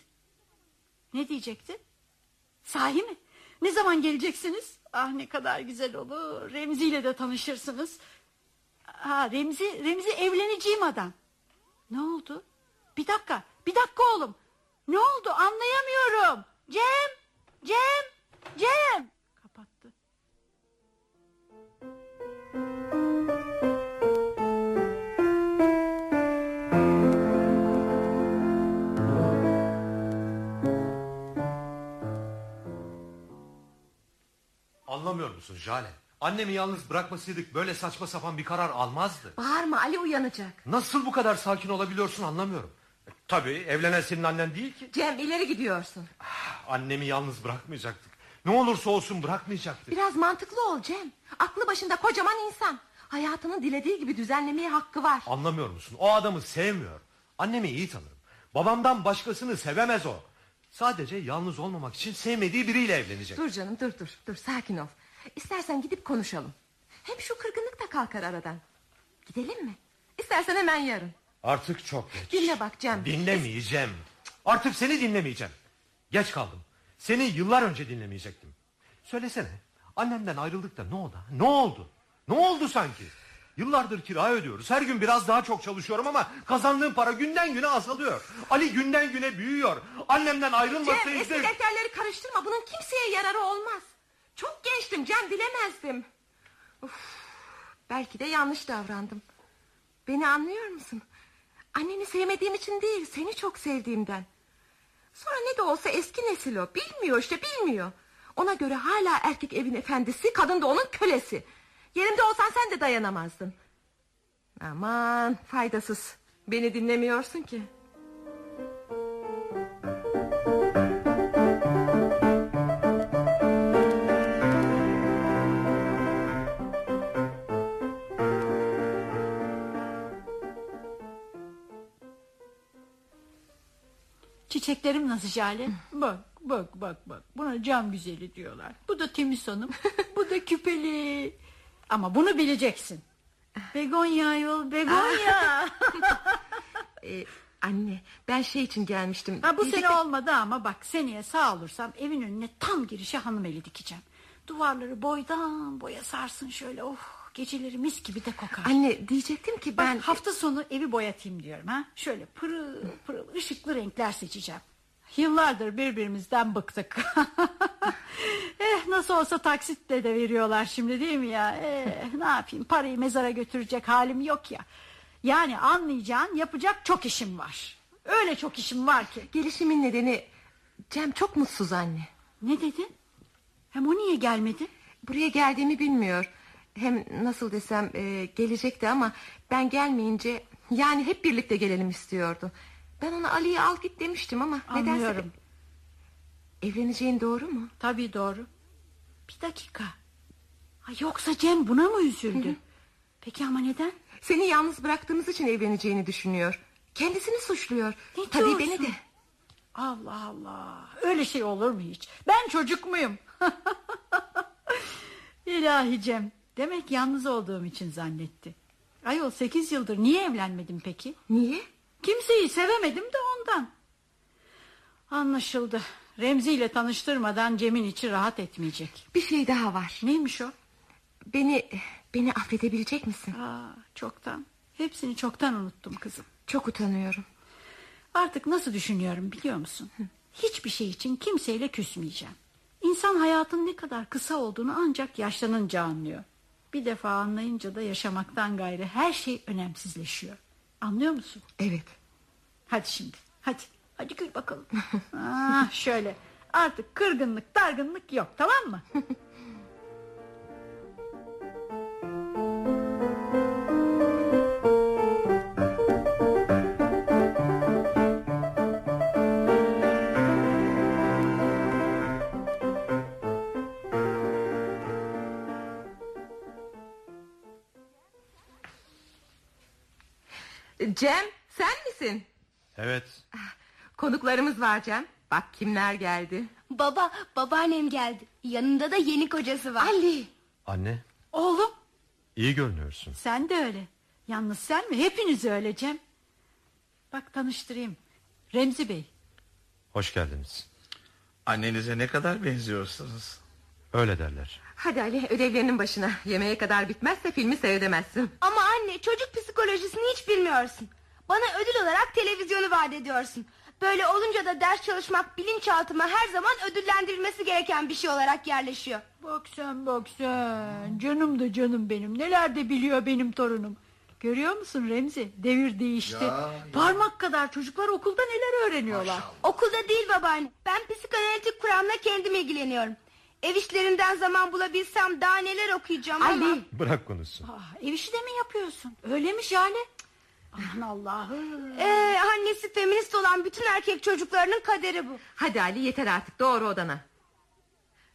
Ne diyecektin? Sahi mi? Ne zaman geleceksiniz? Ah ne kadar güzel olur. Remzi ile de tanışırsınız. Ha Remzi, Remzi evleneceğim adam. Ne oldu? Bir dakika, bir dakika oğlum. Ne oldu anlayamıyorum. Cem, Cem, Cem. Anlamıyor musun Jale? Annemi yalnız bırakmasaydık böyle saçma sapan bir karar almazdı. Bağırma Ali uyanacak. Nasıl bu kadar sakin olabiliyorsun anlamıyorum. E, tabii evlenen senin annen değil ki. Cem ileri gidiyorsun. Annemi yalnız bırakmayacaktık. Ne olursa olsun bırakmayacaktık. Biraz mantıklı ol Cem. Aklı başında kocaman insan. Hayatının dilediği gibi düzenlemeye hakkı var. Anlamıyor musun? O adamı sevmiyor. Annemi iyi tanırım. Babamdan başkasını sevemez o. Sadece yalnız olmamak için sevmediği biriyle evlenecek. Dur canım dur dur dur sakin ol. İstersen gidip konuşalım. Hem şu kırgınlık da kalkar aradan. Gidelim mi? İstersen hemen yarın. Artık çok geç. Dinle bak Cem. Dinlemeyeceğim. Artık seni dinlemeyeceğim. Geç kaldım. Seni yıllar önce dinlemeyecektim. Söylesene. Annemden ayrıldık da ne oldu? Ne oldu? Ne oldu sanki? Yıllardır kira ödüyoruz. Her gün biraz daha çok çalışıyorum ama kazandığım para günden güne azalıyor. Ali günden güne büyüyor. Annemden Cem ayrılmasaydı... eski defterleri karıştırma. Bunun kimseye yararı olmaz. Çok gençtim Cem bilemezdim. Uf, belki de yanlış davrandım. Beni anlıyor musun? Anneni sevmediğim için değil seni çok sevdiğimden. Sonra ne de olsa eski nesil o. Bilmiyor işte bilmiyor. Ona göre hala erkek evin efendisi kadın da onun kölesi. Yerimde olsan sen de dayanamazdın. Aman faydasız. Beni dinlemiyorsun ki. Çiçeklerim nasıl Jale? Bak bak bak bak. Buna cam güzeli diyorlar. Bu da temiz hanım. bu da küpeli. Ama bunu bileceksin. Begonya yol begonya. Ee, anne ben şey için gelmiştim. ha, bu Diyecektim- sene olmadı ama bak seneye sağ olursam evin önüne tam girişe hanım eli dikeceğim. Duvarları boydan boya sarsın şöyle. Oh geceleri mis gibi de kokar. Anne diyecektim ki Bak ben... hafta sonu evi boyatayım diyorum ha. Şöyle pırıl pırıl ışıklı renkler seçeceğim. Yıllardır birbirimizden bıktık. eh nasıl olsa taksitle de veriyorlar şimdi değil mi ya? Eh, ne yapayım parayı mezara götürecek halim yok ya. Yani anlayacağın yapacak çok işim var. Öyle çok işim var ki. Gelişimin nedeni Cem çok mutsuz anne. Ne dedin? Hem o niye gelmedi? Buraya geldiğimi bilmiyor. Hem nasıl desem e, gelecekti ama ben gelmeyince yani hep birlikte gelelim istiyordu. Ben ona Ali'yi al git demiştim ama nedense Anlıyorum. evleneceğin doğru mu? Tabii doğru. Bir dakika. Ha, yoksa Cem buna mı üzüldü? Peki ama neden? Seni yalnız bıraktığımız için evleneceğini düşünüyor. Kendisini suçluyor. Ne Tabii diyorsun? beni de. Allah Allah. Öyle şey olur mu hiç? Ben çocuk muyum? İlahi Cem. Demek yalnız olduğum için zannetti. Ayol sekiz yıldır niye evlenmedim peki? Niye? Kimseyi sevemedim de ondan. Anlaşıldı. Remzi ile tanıştırmadan Cem'in içi rahat etmeyecek. Bir şey daha var. Neymiş o? Beni beni affedebilecek misin? Aa, çoktan. Hepsini çoktan unuttum kızım. Çok utanıyorum. Artık nasıl düşünüyorum biliyor musun? Hiçbir şey için kimseyle küsmeyeceğim. İnsan hayatın ne kadar kısa olduğunu ancak yaşlanınca anlıyor. Bir defa anlayınca da yaşamaktan gayrı her şey önemsizleşiyor. Anlıyor musun? Evet. Hadi şimdi hadi. Hadi gül bakalım. ah, şöyle artık kırgınlık dargınlık yok tamam mı? Cem sen misin? Evet. Konuklarımız var Cem. Bak kimler geldi. Baba, babaannem geldi. Yanında da yeni kocası var. Ali. Anne Oğlum iyi görünüyorsun. sen de öyle. Yalnız sen mi? Hepiniz öyle Cem. Bak tanıştırayım. Remzi Bey. Hoş geldiniz. Annenize ne kadar benziyorsunuz. Öyle derler. Hadi Ali ödevlerinin başına. Yemeğe kadar bitmezse filmi seyredemezsin. Ama anne çocuk psikolojisini hiç bilmiyorsun. Bana ödül olarak televizyonu vaat ediyorsun. Böyle olunca da ders çalışmak bilinçaltıma her zaman ödüllendirilmesi gereken bir şey olarak yerleşiyor. Bak sen bak sen. Canım da canım benim. Neler de biliyor benim torunum. Görüyor musun Remzi? Devir değişti. Parmak kadar çocuklar okulda neler öğreniyorlar. Okulda değil babaanne. Ben psikanalitik kuramla kendim ilgileniyorum. Ev işlerinden zaman bulabilsem daha neler okuyacağım ama... Ali. Bırak konuşsun. Ah, ev işi de mi yapıyorsun? Öyle mi Jale? Aman Allah'ım. Ee, annesi feminist olan bütün erkek çocuklarının kaderi bu. Hadi Ali yeter artık doğru odana.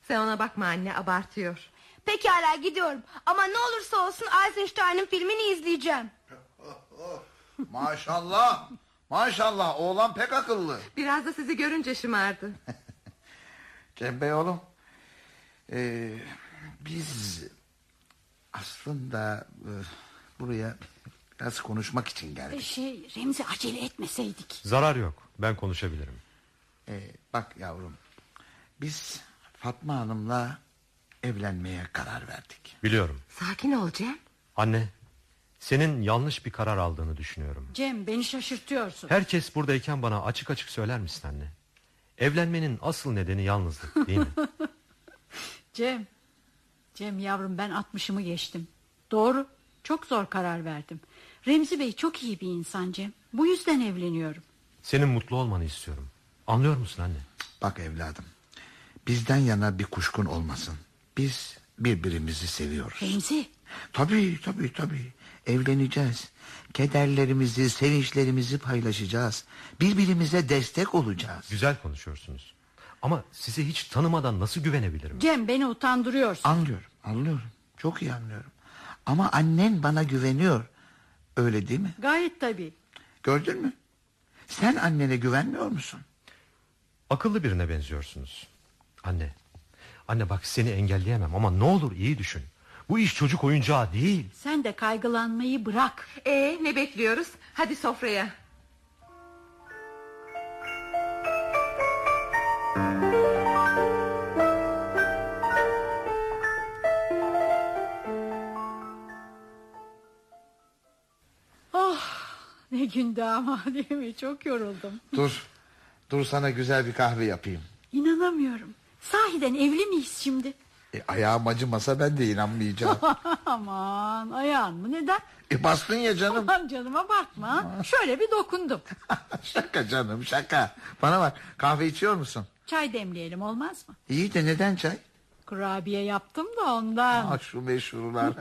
Sen ona bakma anne abartıyor. Pekala gidiyorum. Ama ne olursa olsun Eisenstein'ın filmini izleyeceğim. Maşallah. Maşallah oğlan pek akıllı. Biraz da sizi görünce şımardı. Cem Bey oğlum. ee, biz aslında e, buraya biraz konuşmak için geldik. Şey Remzi acele etmeseydik. Zarar yok. Ben konuşabilirim. Ee, bak yavrum. Biz Fatma Hanım'la evlenmeye karar verdik. Biliyorum. Sakin ol Cem. Anne, senin yanlış bir karar aldığını düşünüyorum. Cem beni şaşırtıyorsun. Herkes buradayken bana açık açık söyler misin anne? Evlenmenin asıl nedeni yalnızlık değil mi? Cem. Cem yavrum ben 60'ımı geçtim. Doğru. Çok zor karar verdim. Remzi Bey çok iyi bir insan Cem. Bu yüzden evleniyorum. Senin mutlu olmanı istiyorum. Anlıyor musun anne? Bak evladım. Bizden yana bir kuşkun olmasın. Biz birbirimizi seviyoruz. Remzi. Tabii tabii tabii. Evleneceğiz. Kederlerimizi, sevinçlerimizi paylaşacağız. Birbirimize destek olacağız. Güzel konuşuyorsunuz. Ama sizi hiç tanımadan nasıl güvenebilirim? Cem beni utandırıyorsun. Anlıyorum, anlıyorum. Çok iyi anlıyorum. Ama annen bana güveniyor. Öyle değil mi? Gayet tabii. Gördün mü? Sen annene güvenmiyor musun? Akıllı birine benziyorsunuz. Anne. Anne bak seni engelleyemem ama ne olur iyi düşün. Bu iş çocuk oyuncağı değil. Sen de kaygılanmayı bırak. Ee ne bekliyoruz? Hadi sofraya. Ne gündü ama değil mi? Çok yoruldum. Dur. Dur sana güzel bir kahve yapayım. İnanamıyorum. Sahiden evli miyiz şimdi? E, ayağım acımasa ben de inanmayacağım. Aman ayağın mı neden? e, bastın ya canım. Aman canıma bakma. Şöyle bir dokundum. şaka canım şaka. Bana bak kahve içiyor musun? Çay demleyelim olmaz mı? İyi de neden çay? Kurabiye yaptım da ondan. Ah şu meşhurlar.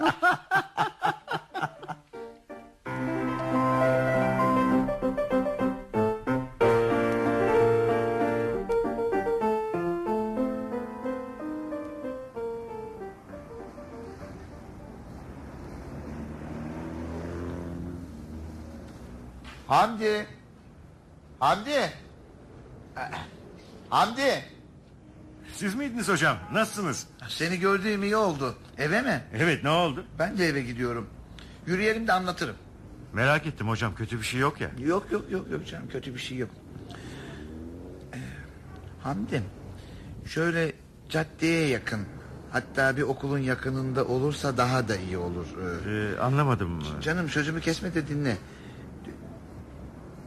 Miydiniz hocam? Nasılsınız? Seni gördüğüm iyi oldu. Eve mi? Evet ne oldu? Ben de eve gidiyorum. Yürüyelim de anlatırım. Merak ettim hocam kötü bir şey yok ya. Yok yok yok yok canım kötü bir şey yok. Ee, Hamdim şöyle caddeye yakın hatta bir okulun yakınında olursa daha da iyi olur. Ee, Ee, anlamadım. canım sözümü kesme de dinle.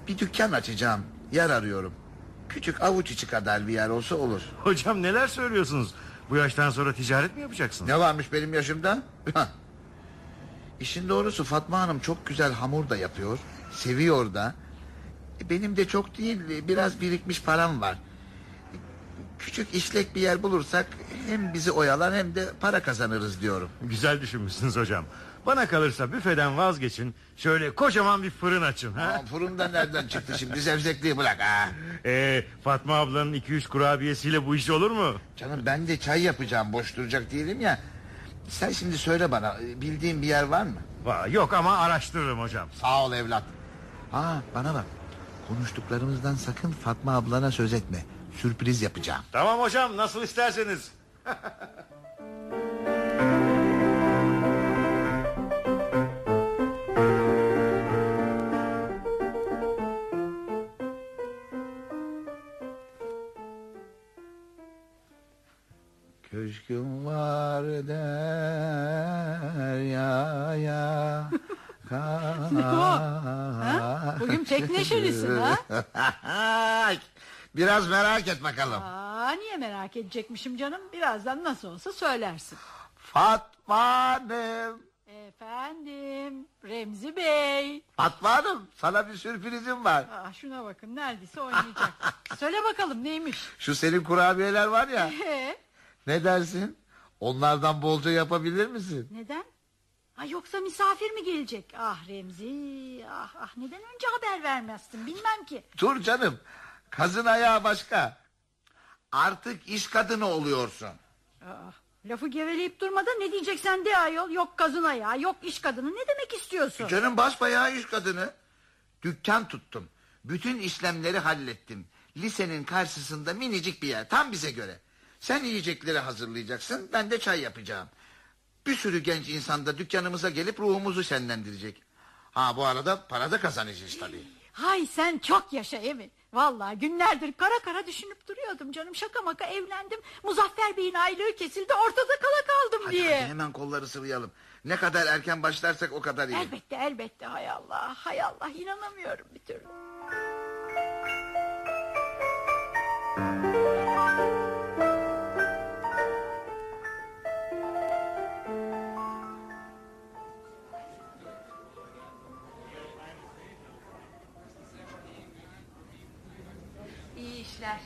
Bir dükkan açacağım yer arıyorum. Küçük avuç içi kadar bir yer olsa olur. Hocam neler söylüyorsunuz? Bu yaştan sonra ticaret mi yapacaksınız? Ne varmış benim yaşımda? İşin doğrusu Fatma Hanım çok güzel hamur da yapıyor. Seviyor da. E, Benim de çok değil biraz birikmiş param var. Küçük işlek bir yer bulursak hem bizi oyalar hem de para kazanırız diyorum. Güzel düşünmüşsünüz hocam. Bana kalırsa büfeden vazgeçin. Şöyle kocaman bir fırın açın. Ha? Aa, fırında nereden çıktı şimdi zevzekliği bırak ha. Ee, Fatma ablanın 2-3 kurabiyesiyle bu iş olur mu? Canım ben de çay yapacağım boş duracak değilim ya. Sen şimdi söyle bana bildiğin bir yer var mı? Va- Yok ama araştırırım hocam. Sağ ol evlat. Ha bana bak. Konuştuklarımızdan sakın Fatma ablana söz etme. Sürpriz yapacağım. Tamam hocam nasıl isterseniz. Köşküm var deryaya Ha? Bugün pek neşelisin ha? Biraz merak et bakalım. Aa, niye merak edecekmişim canım? Birazdan nasıl olsa söylersin. Fatma Hanım. Efendim Remzi Bey. Fatma Hanım sana bir sürprizim var. Aa, şuna bakın neredeyse oynayacak. Söyle bakalım neymiş? Şu senin kurabiyeler var ya. Ne dersin? Onlardan bolca yapabilir misin? neden? Ha, yoksa misafir mi gelecek? Ah Remzi ah, ah neden önce haber vermezsin bilmem ki. Dur canım. Kazın ayağı başka. Artık iş kadını oluyorsun. Aa, lafı geveleyip durmadan ne diyeceksen de ayol. Yok kazın ayağı yok iş kadını ne demek istiyorsun? Canım basbayağı iş kadını. Dükkan tuttum. Bütün işlemleri hallettim. Lisenin karşısında minicik bir yer. Tam bize göre. Sen yiyecekleri hazırlayacaksın. Ben de çay yapacağım. Bir sürü genç insan da dükkanımıza gelip ruhumuzu şenlendirecek. Ha bu arada para da kazanacağız tabii. Hay sen çok yaşa Emin. Vallahi günlerdir kara kara düşünüp duruyordum canım. Şaka maka evlendim. Muzaffer Bey'in aylığı kesildi ortada kala kaldım Hadi, diye. hadi hemen kolları sıvayalım. Ne kadar erken başlarsak o kadar iyi. Elbette elbette hay Allah hay Allah inanamıyorum bir türlü. İyi işler.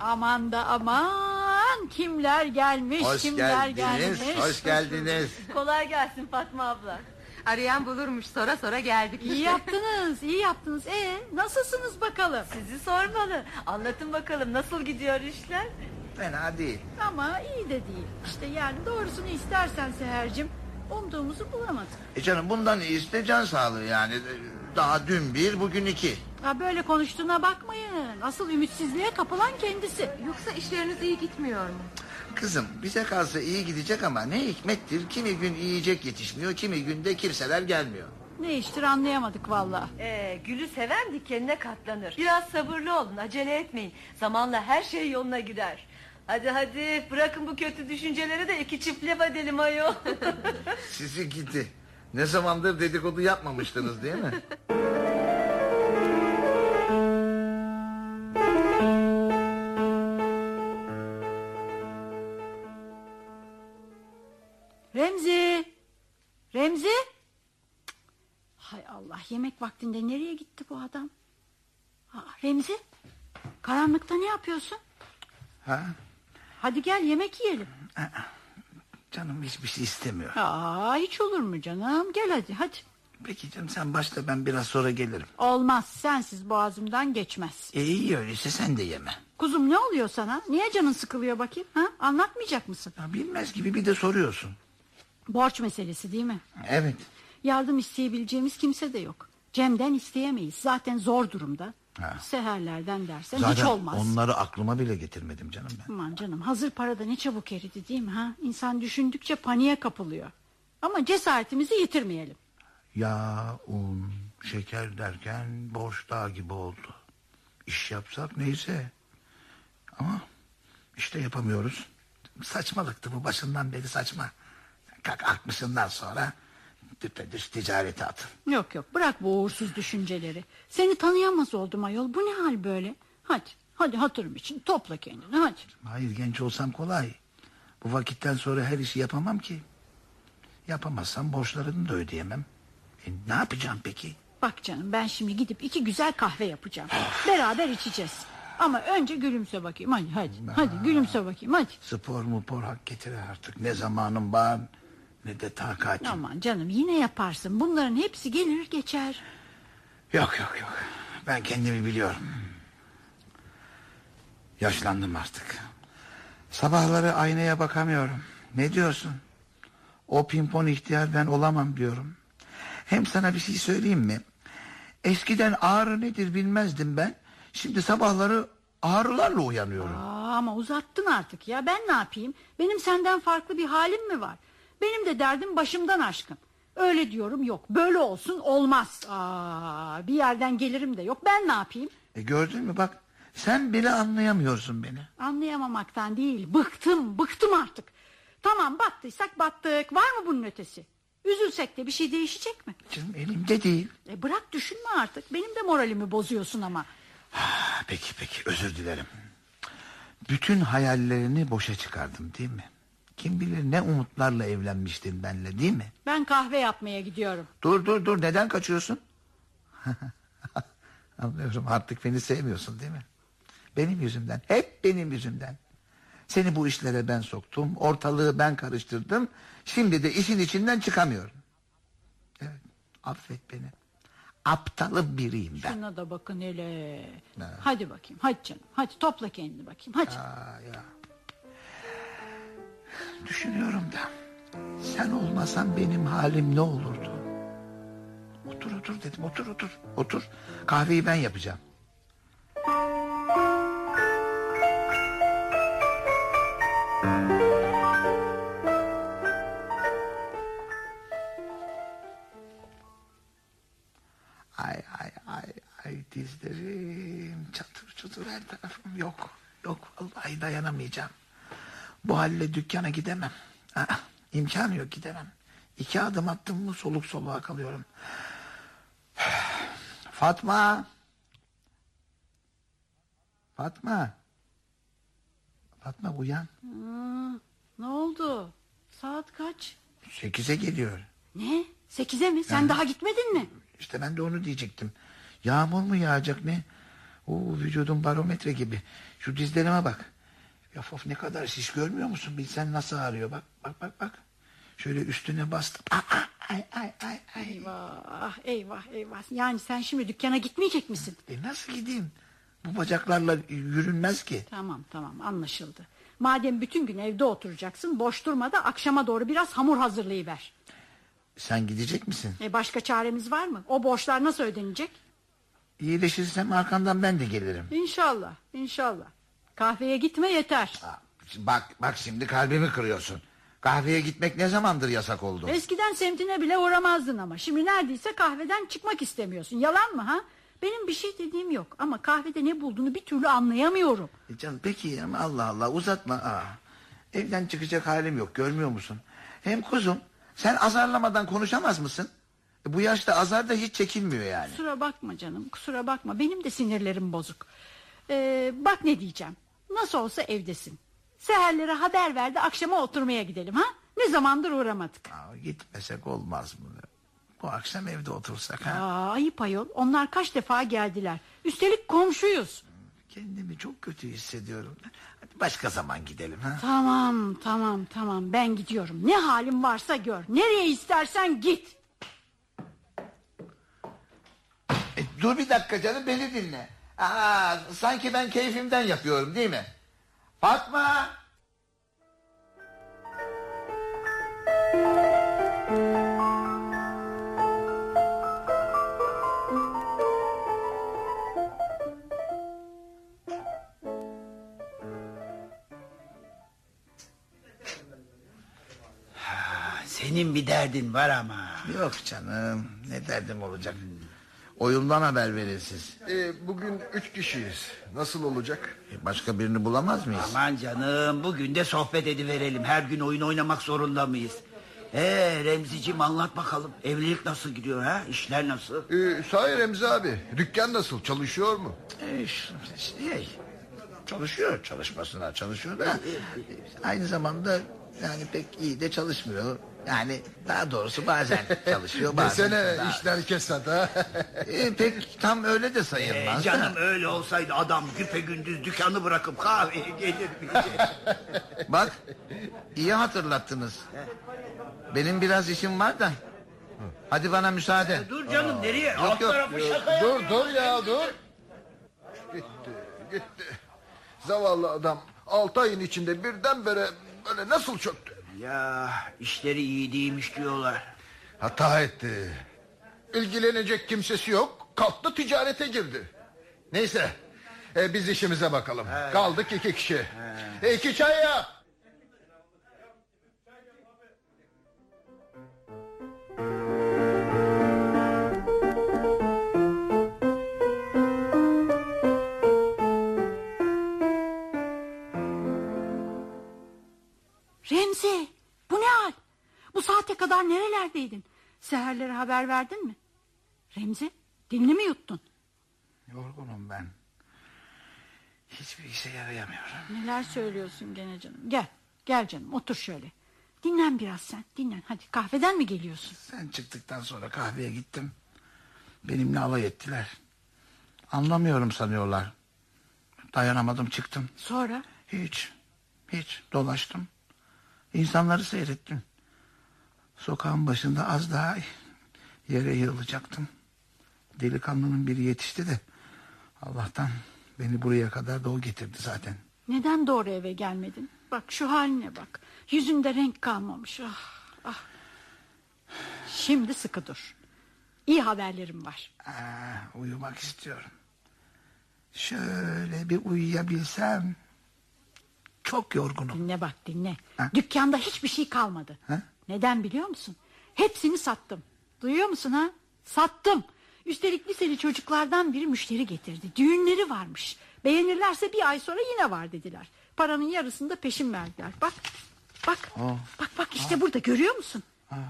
Aman da aman kimler gelmiş Hoş kimler geldiniz, gelmiş. hoş geldiniz. Kolay gelsin Fatma abla. Arayan bulurmuş sonra sonra geldik. İyi yaptınız iyi yaptınız. E nasılsınız bakalım? Sizi sormalı. Anlatın bakalım nasıl gidiyor işler? Fena değil. Ama iyi de değil. İşte yani doğrusunu istersen Seher'cim umduğumuzu bulamadık. E canım bundan iyisi de can sağlığı yani. Daha dün bir, bugün iki. Ha böyle konuştuğuna bakmayın. Asıl ümitsizliğe kapılan kendisi. Yoksa işleriniz iyi gitmiyor mu? Kızım bize kalsa iyi gidecek ama ne hikmettir kimi gün yiyecek yetişmiyor kimi günde kimseler gelmiyor. Ne iştir anlayamadık valla. Ee, gülü seven dikenine katlanır. Biraz sabırlı olun acele etmeyin. Zamanla her şey yoluna girer. Hadi hadi bırakın bu kötü düşünceleri de iki çift laf edelim ayol. Sizi gidi. Ne zamandır dedikodu yapmamıştınız değil mi? Remzi. Cık. Hay Allah yemek vaktinde nereye gitti bu adam? Aa, Remzi. Karanlıkta ne yapıyorsun? Ha? Hadi gel yemek yiyelim. Canım hiçbir şey istemiyor. Aa, hiç olur mu canım? Gel hadi hadi. Peki canım sen başla ben biraz sonra gelirim. Olmaz sensiz boğazımdan geçmez. E iyi öyleyse sen de yeme. Kuzum ne oluyor sana? Niye canın sıkılıyor bakayım? Ha? Anlatmayacak mısın? Ya bilmez gibi bir de soruyorsun. Borç meselesi değil mi? Evet. Yardım isteyebileceğimiz kimse de yok. Cem'den isteyemeyiz. Zaten zor durumda. Ha. Seherlerden dersen Zaten hiç olmaz. onları aklıma bile getirmedim canım ben. Aman canım hazır parada ne çabuk eridi değil mi? ha? İnsan düşündükçe paniğe kapılıyor. Ama cesaretimizi yitirmeyelim. Yağ, un, şeker derken borç dağı gibi oldu. İş yapsak neyse. Ama işte yapamıyoruz. Saçmalıktı bu başından beri saçma. Kalk altmışından sonra düpedüz ticarete atıl. Yok yok bırak bu uğursuz düşünceleri. Seni tanıyamaz oldum ayol. Bu ne hal böyle? Hadi hadi hatırım için topla kendini hadi. Hayır genç olsam kolay. Bu vakitten sonra her işi yapamam ki. Yapamazsam borçlarını da ödeyemem. E, ne yapacağım peki? Bak canım ben şimdi gidip iki güzel kahve yapacağım. Beraber içeceğiz. Ama önce gülümse bakayım hadi hadi. Hadi gülümse bakayım hadi. Spor mu por hak getirir artık. Ne zamanım var ne de takatim. Aman canım yine yaparsın. Bunların hepsi gelir geçer. Yok yok yok. Ben kendimi biliyorum. Yaşlandım artık. Sabahları aynaya bakamıyorum. Ne diyorsun? O pimpon ihtiyar ben olamam diyorum. Hem sana bir şey söyleyeyim mi? Eskiden ağrı nedir bilmezdim ben. Şimdi sabahları ağrılarla uyanıyorum. Aa, ama uzattın artık ya ben ne yapayım? Benim senden farklı bir halim mi var? Benim de derdim başımdan aşkın. Öyle diyorum yok böyle olsun olmaz. Aa, bir yerden gelirim de yok ben ne yapayım? E gördün mü bak sen bile anlayamıyorsun beni. Anlayamamaktan değil bıktım bıktım artık. Tamam battıysak battık var mı bunun ötesi? Üzülsek de bir şey değişecek mi? Canım elimde değil. E bırak düşünme artık benim de moralimi bozuyorsun ama. Ha, peki peki özür dilerim. Bütün hayallerini boşa çıkardım değil mi? Kim bilir ne umutlarla evlenmiştin benle değil mi? Ben kahve yapmaya gidiyorum. Dur dur dur neden kaçıyorsun? Anlıyorum artık beni sevmiyorsun değil mi? Benim yüzümden hep benim yüzümden. Seni bu işlere ben soktum ortalığı ben karıştırdım. Şimdi de işin içinden çıkamıyorum. Evet affet beni. Aptalım biriyim ben. Şuna da bakın hele. Hadi bakayım hadi canım hadi topla kendini bakayım hadi. Aa, ya. Düşünüyorum da sen olmasan benim halim ne olurdu? Otur otur dedim otur otur otur. Kahveyi ben yapacağım. Ay ay ay ay dizlerim çatır çutur her tarafım yok. Yok vallahi dayanamayacağım. Bu halle dükkana gidemem. Aa, imkanı yok gidemem. İki adım attım mı soluk soluğa kalıyorum. Fatma. Fatma. Fatma uyan. Aa, ne oldu? Saat kaç? Sekize geliyor. Ne? Sekize mi? Sen daha gitmedin mi? İşte ben de onu diyecektim. Yağmur mu yağacak ne? Oo, vücudum barometre gibi. Şu dizlerime bak. Of of ne kadar şiş görmüyor musun? Bilsen nasıl ağrıyor. Bak bak bak bak. Şöyle üstüne bastım. Aa, ay ay ay ay. Eyvah eyvah eyvah. Yani sen şimdi dükkana gitmeyecek misin? E nasıl gideyim? Bu bacaklarla yürünmez ki. Tamam tamam anlaşıldı. Madem bütün gün evde oturacaksın boş durma da akşama doğru biraz hamur hazırlayıver. Sen gidecek misin? E başka çaremiz var mı? O borçlar nasıl ödenecek? İyileşirsem arkandan ben de gelirim. İnşallah inşallah. Kahveye gitme yeter. Bak bak şimdi kalbimi kırıyorsun. Kahveye gitmek ne zamandır yasak oldu? Eskiden semtine bile uğramazdın ama şimdi neredeyse kahveden çıkmak istemiyorsun. Yalan mı ha? Benim bir şey dediğim yok ama kahvede ne bulduğunu bir türlü anlayamıyorum. E canım peki ama Allah Allah uzatma. Aa, evden çıkacak halim yok görmüyor musun? Hem kuzum sen azarlamadan konuşamaz mısın? E, bu yaşta azar da hiç çekilmiyor yani. Kusura bakma canım kusura bakma benim de sinirlerim bozuk. Ee, bak ne diyeceğim. Nasıl olsa evdesin. Seherlere haber ver de akşama oturmaya gidelim ha? Ne zamandır uğramadık. Aa, gitmesek olmaz mı? Bu akşam evde otursak ha? Aa, ayıp ayol onlar kaç defa geldiler. Üstelik komşuyuz. Kendimi çok kötü hissediyorum. Hadi başka zaman gidelim ha? Tamam tamam tamam ben gidiyorum. Ne halim varsa gör. Nereye istersen git. E, dur bir dakika canım beni dinle. Aa, sanki ben keyfimden yapıyorum değil mi? Fatma! Senin bir derdin var ama. Yok canım ne derdim olacak. Oyundan haber verin siz. Ee, bugün üç kişiyiz. Nasıl olacak? E, başka birini bulamaz mıyız? Aman canım bugün de sohbet ediverelim. Her gün oyun oynamak zorunda mıyız? Ee Remziciğim anlat bakalım. Evlilik nasıl gidiyor ha? İşler nasıl? Ee, sahi Remzi abi. Dükkan nasıl? Çalışıyor mu? E, ş- şey, çalışıyor çalışmasına çalışıyor da aynı zamanda yani pek iyi de çalışmıyor. Yani daha doğrusu bazen çalışıyor bazen. Desene daha- işler kesat ha. E, pek tam öyle de sayılmaz. da. canım öyle olsaydı adam güpe gündüz dükkanı bırakıp kahveye gelir miydi? Bak iyi hatırlattınız. Benim biraz işim var da. Hadi bana müsaade. Dur canım nereye? Alt yok, tarafı şaka dur dur ya dur. Gitti gitti. Zavallı adam altı ayın içinde birdenbire böyle nasıl çöktü? Ya işleri iyi değilmiş diyorlar. Hata etti. İlgilenecek kimsesi yok. kalktı ticarete girdi. Neyse e, biz işimize bakalım. Kaldık iki kişi. E, iki çay yap. Remzi bu ne hal? Bu saate kadar nerelerdeydin? Seherlere haber verdin mi? Remzi dilini mi yuttun? Yorgunum ben. Hiçbir işe yarayamıyorum. Neler söylüyorsun gene canım? Gel gel canım otur şöyle. Dinlen biraz sen dinlen. Hadi kahveden mi geliyorsun? Sen çıktıktan sonra kahveye gittim. Benimle alay ettiler. Anlamıyorum sanıyorlar. Dayanamadım çıktım. Sonra? Hiç. Hiç dolaştım. İnsanları seyrettim. Sokağın başında az daha yere yığılacaktım. Delikanlının biri yetişti de Allah'tan beni buraya kadar da o getirdi zaten. Neden doğru eve gelmedin? Bak şu haline bak. Yüzünde renk kalmamış. Ah, ah. Şimdi sıkı dur. İyi haberlerim var. Aa, uyumak istiyorum. Şöyle bir uyuyabilsem. Çok yorgunum. Dinle bak dinle. Ha? Dükkanda hiçbir şey kalmadı. Ha? Neden biliyor musun? Hepsini sattım. Duyuyor musun ha? Sattım. Üstelik liseli çocuklardan biri müşteri getirdi. Düğünleri varmış. Beğenirlerse bir ay sonra yine var dediler. Paranın yarısını da peşin verdiler. Bak. Bak. Bak bak işte burada görüyor musun?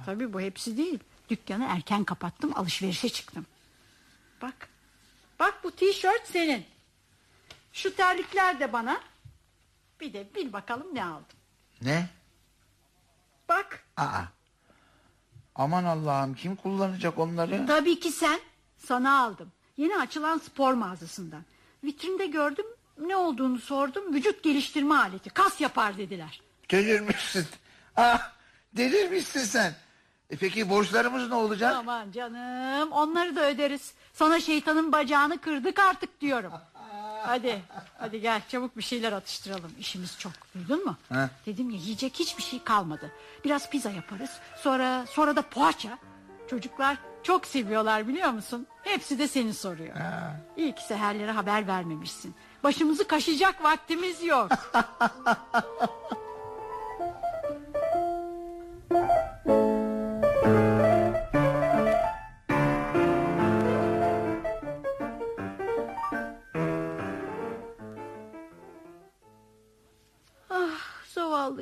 Tabii bu hepsi değil. Dükkanı erken kapattım alışverişe çıktım. Bak. Bak bu tişört senin. Şu terlikler de bana. Bir de bil bakalım ne aldım. Ne? Bak. Aa. Aman Allah'ım kim kullanacak onları? Tabii ki sen. Sana aldım. Yeni açılan spor mağazasından. Vitrinde gördüm. Ne olduğunu sordum. Vücut geliştirme aleti. Kas yapar dediler. Delirmişsin. Ah, delirmişsin sen. E peki borçlarımız ne olacak? Aman canım. Onları da öderiz. Sana şeytanın bacağını kırdık artık diyorum. Hadi. Hadi gel çabuk bir şeyler atıştıralım. İşimiz çok. Duydun mu? Ha. Dedim ya yiyecek hiçbir şey kalmadı. Biraz pizza yaparız. Sonra sonra da poğaça. Çocuklar çok seviyorlar biliyor musun? Hepsi de seni soruyor. İyi ki seherlere haber vermemişsin. Başımızı kaşıyacak vaktimiz yok.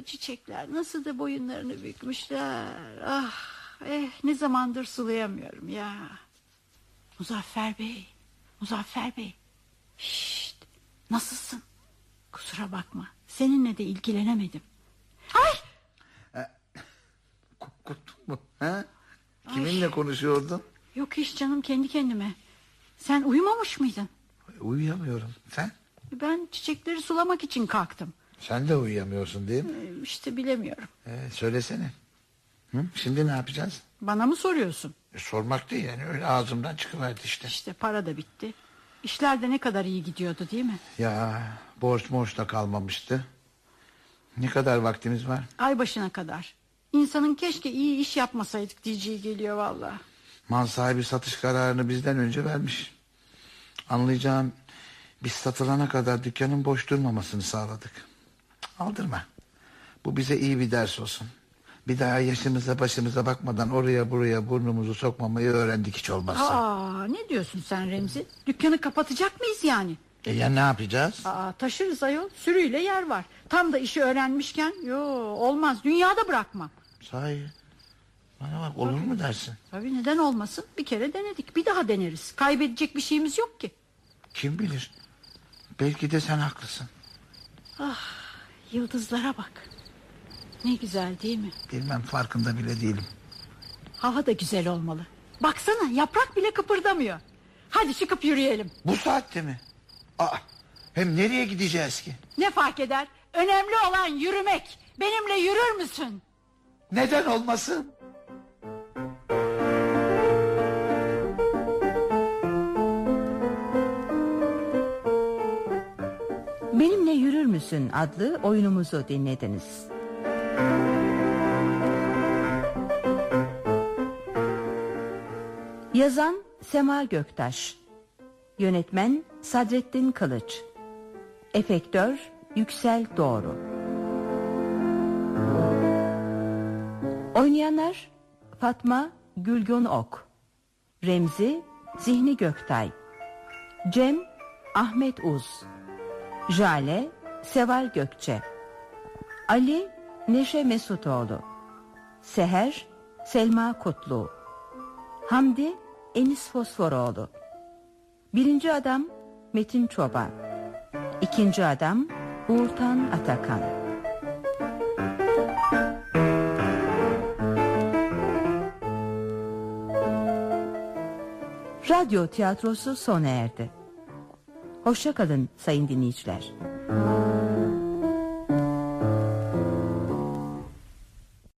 çiçekler nasıl da boyunlarını bükmüşler. Ah eh ne zamandır sulayamıyorum ya. Muzaffer Bey, Muzaffer Bey. Şşt, nasılsın? Kusura bakma. Seninle de ilgilenemedim. Ay! Korkuttun mu? Ha? Kiminle konuşuyordun? Yok hiç canım kendi kendime. Sen uyumamış mıydın? Uyuyamıyorum. Sen? Ben çiçekleri sulamak için kalktım. Sen de uyuyamıyorsun değil mi? Ee, İşte bilemiyorum. Ee, söylesene. Hı? Şimdi ne yapacağız? Bana mı soruyorsun? E, sormak değil yani öyle ağzımdan çıkıverdi işte. İşte para da bitti. İşler de ne kadar iyi gidiyordu değil mi? Ya borç morç da kalmamıştı. Ne kadar vaktimiz var? Ay başına kadar. İnsanın keşke iyi iş yapmasaydık diyeceği geliyor vallahi. Mal sahibi satış kararını bizden önce vermiş. Anlayacağım biz satılana kadar dükkanın boş durmamasını sağladık. Aldırma. Bu bize iyi bir ders olsun. Bir daha yaşımıza başımıza bakmadan oraya buraya burnumuzu sokmamayı öğrendik hiç olmazsa. Aa, ne diyorsun sen Remzi? Dükkanı kapatacak mıyız yani? E ya ne yapacağız? Aa, taşırız ayol. Sürüyle yer var. Tam da işi öğrenmişken yo olmaz. Dünyada bırakmam. Sahi. Bana bak olur mu dersin? Tabii neden olmasın? Bir kere denedik. Bir daha deneriz. Kaybedecek bir şeyimiz yok ki. Kim bilir? Belki de sen haklısın. Yıldızlara bak. Ne güzel değil mi? Bilmem farkında bile değilim. Hava da güzel olmalı. Baksana yaprak bile kıpırdamıyor. Hadi çıkıp yürüyelim. Bu saatte mi? Aa, hem nereye gideceğiz ki? Ne fark eder? Önemli olan yürümek. Benimle yürür müsün? Neden olmasın? Müsün adlı oyunumuzu dinlediniz. Yazan Sema Göktaş. Yönetmen Sadrettin Kılıç. Efektör Yüksel Doğru. Oynayanlar Fatma Gülgün Ok. Remzi Zihni Göktay. Cem Ahmet Uz. Jale Seval Gökçe. Ali Neşe Mesutoğlu. Seher Selma Kutlu. Hamdi Enis Fosforoğlu. Birinci adam Metin Çoban. İkinci adam Uğurtan Atakan. Radyo tiyatrosu sona erdi. Hoşça kalın sayın dinleyiciler.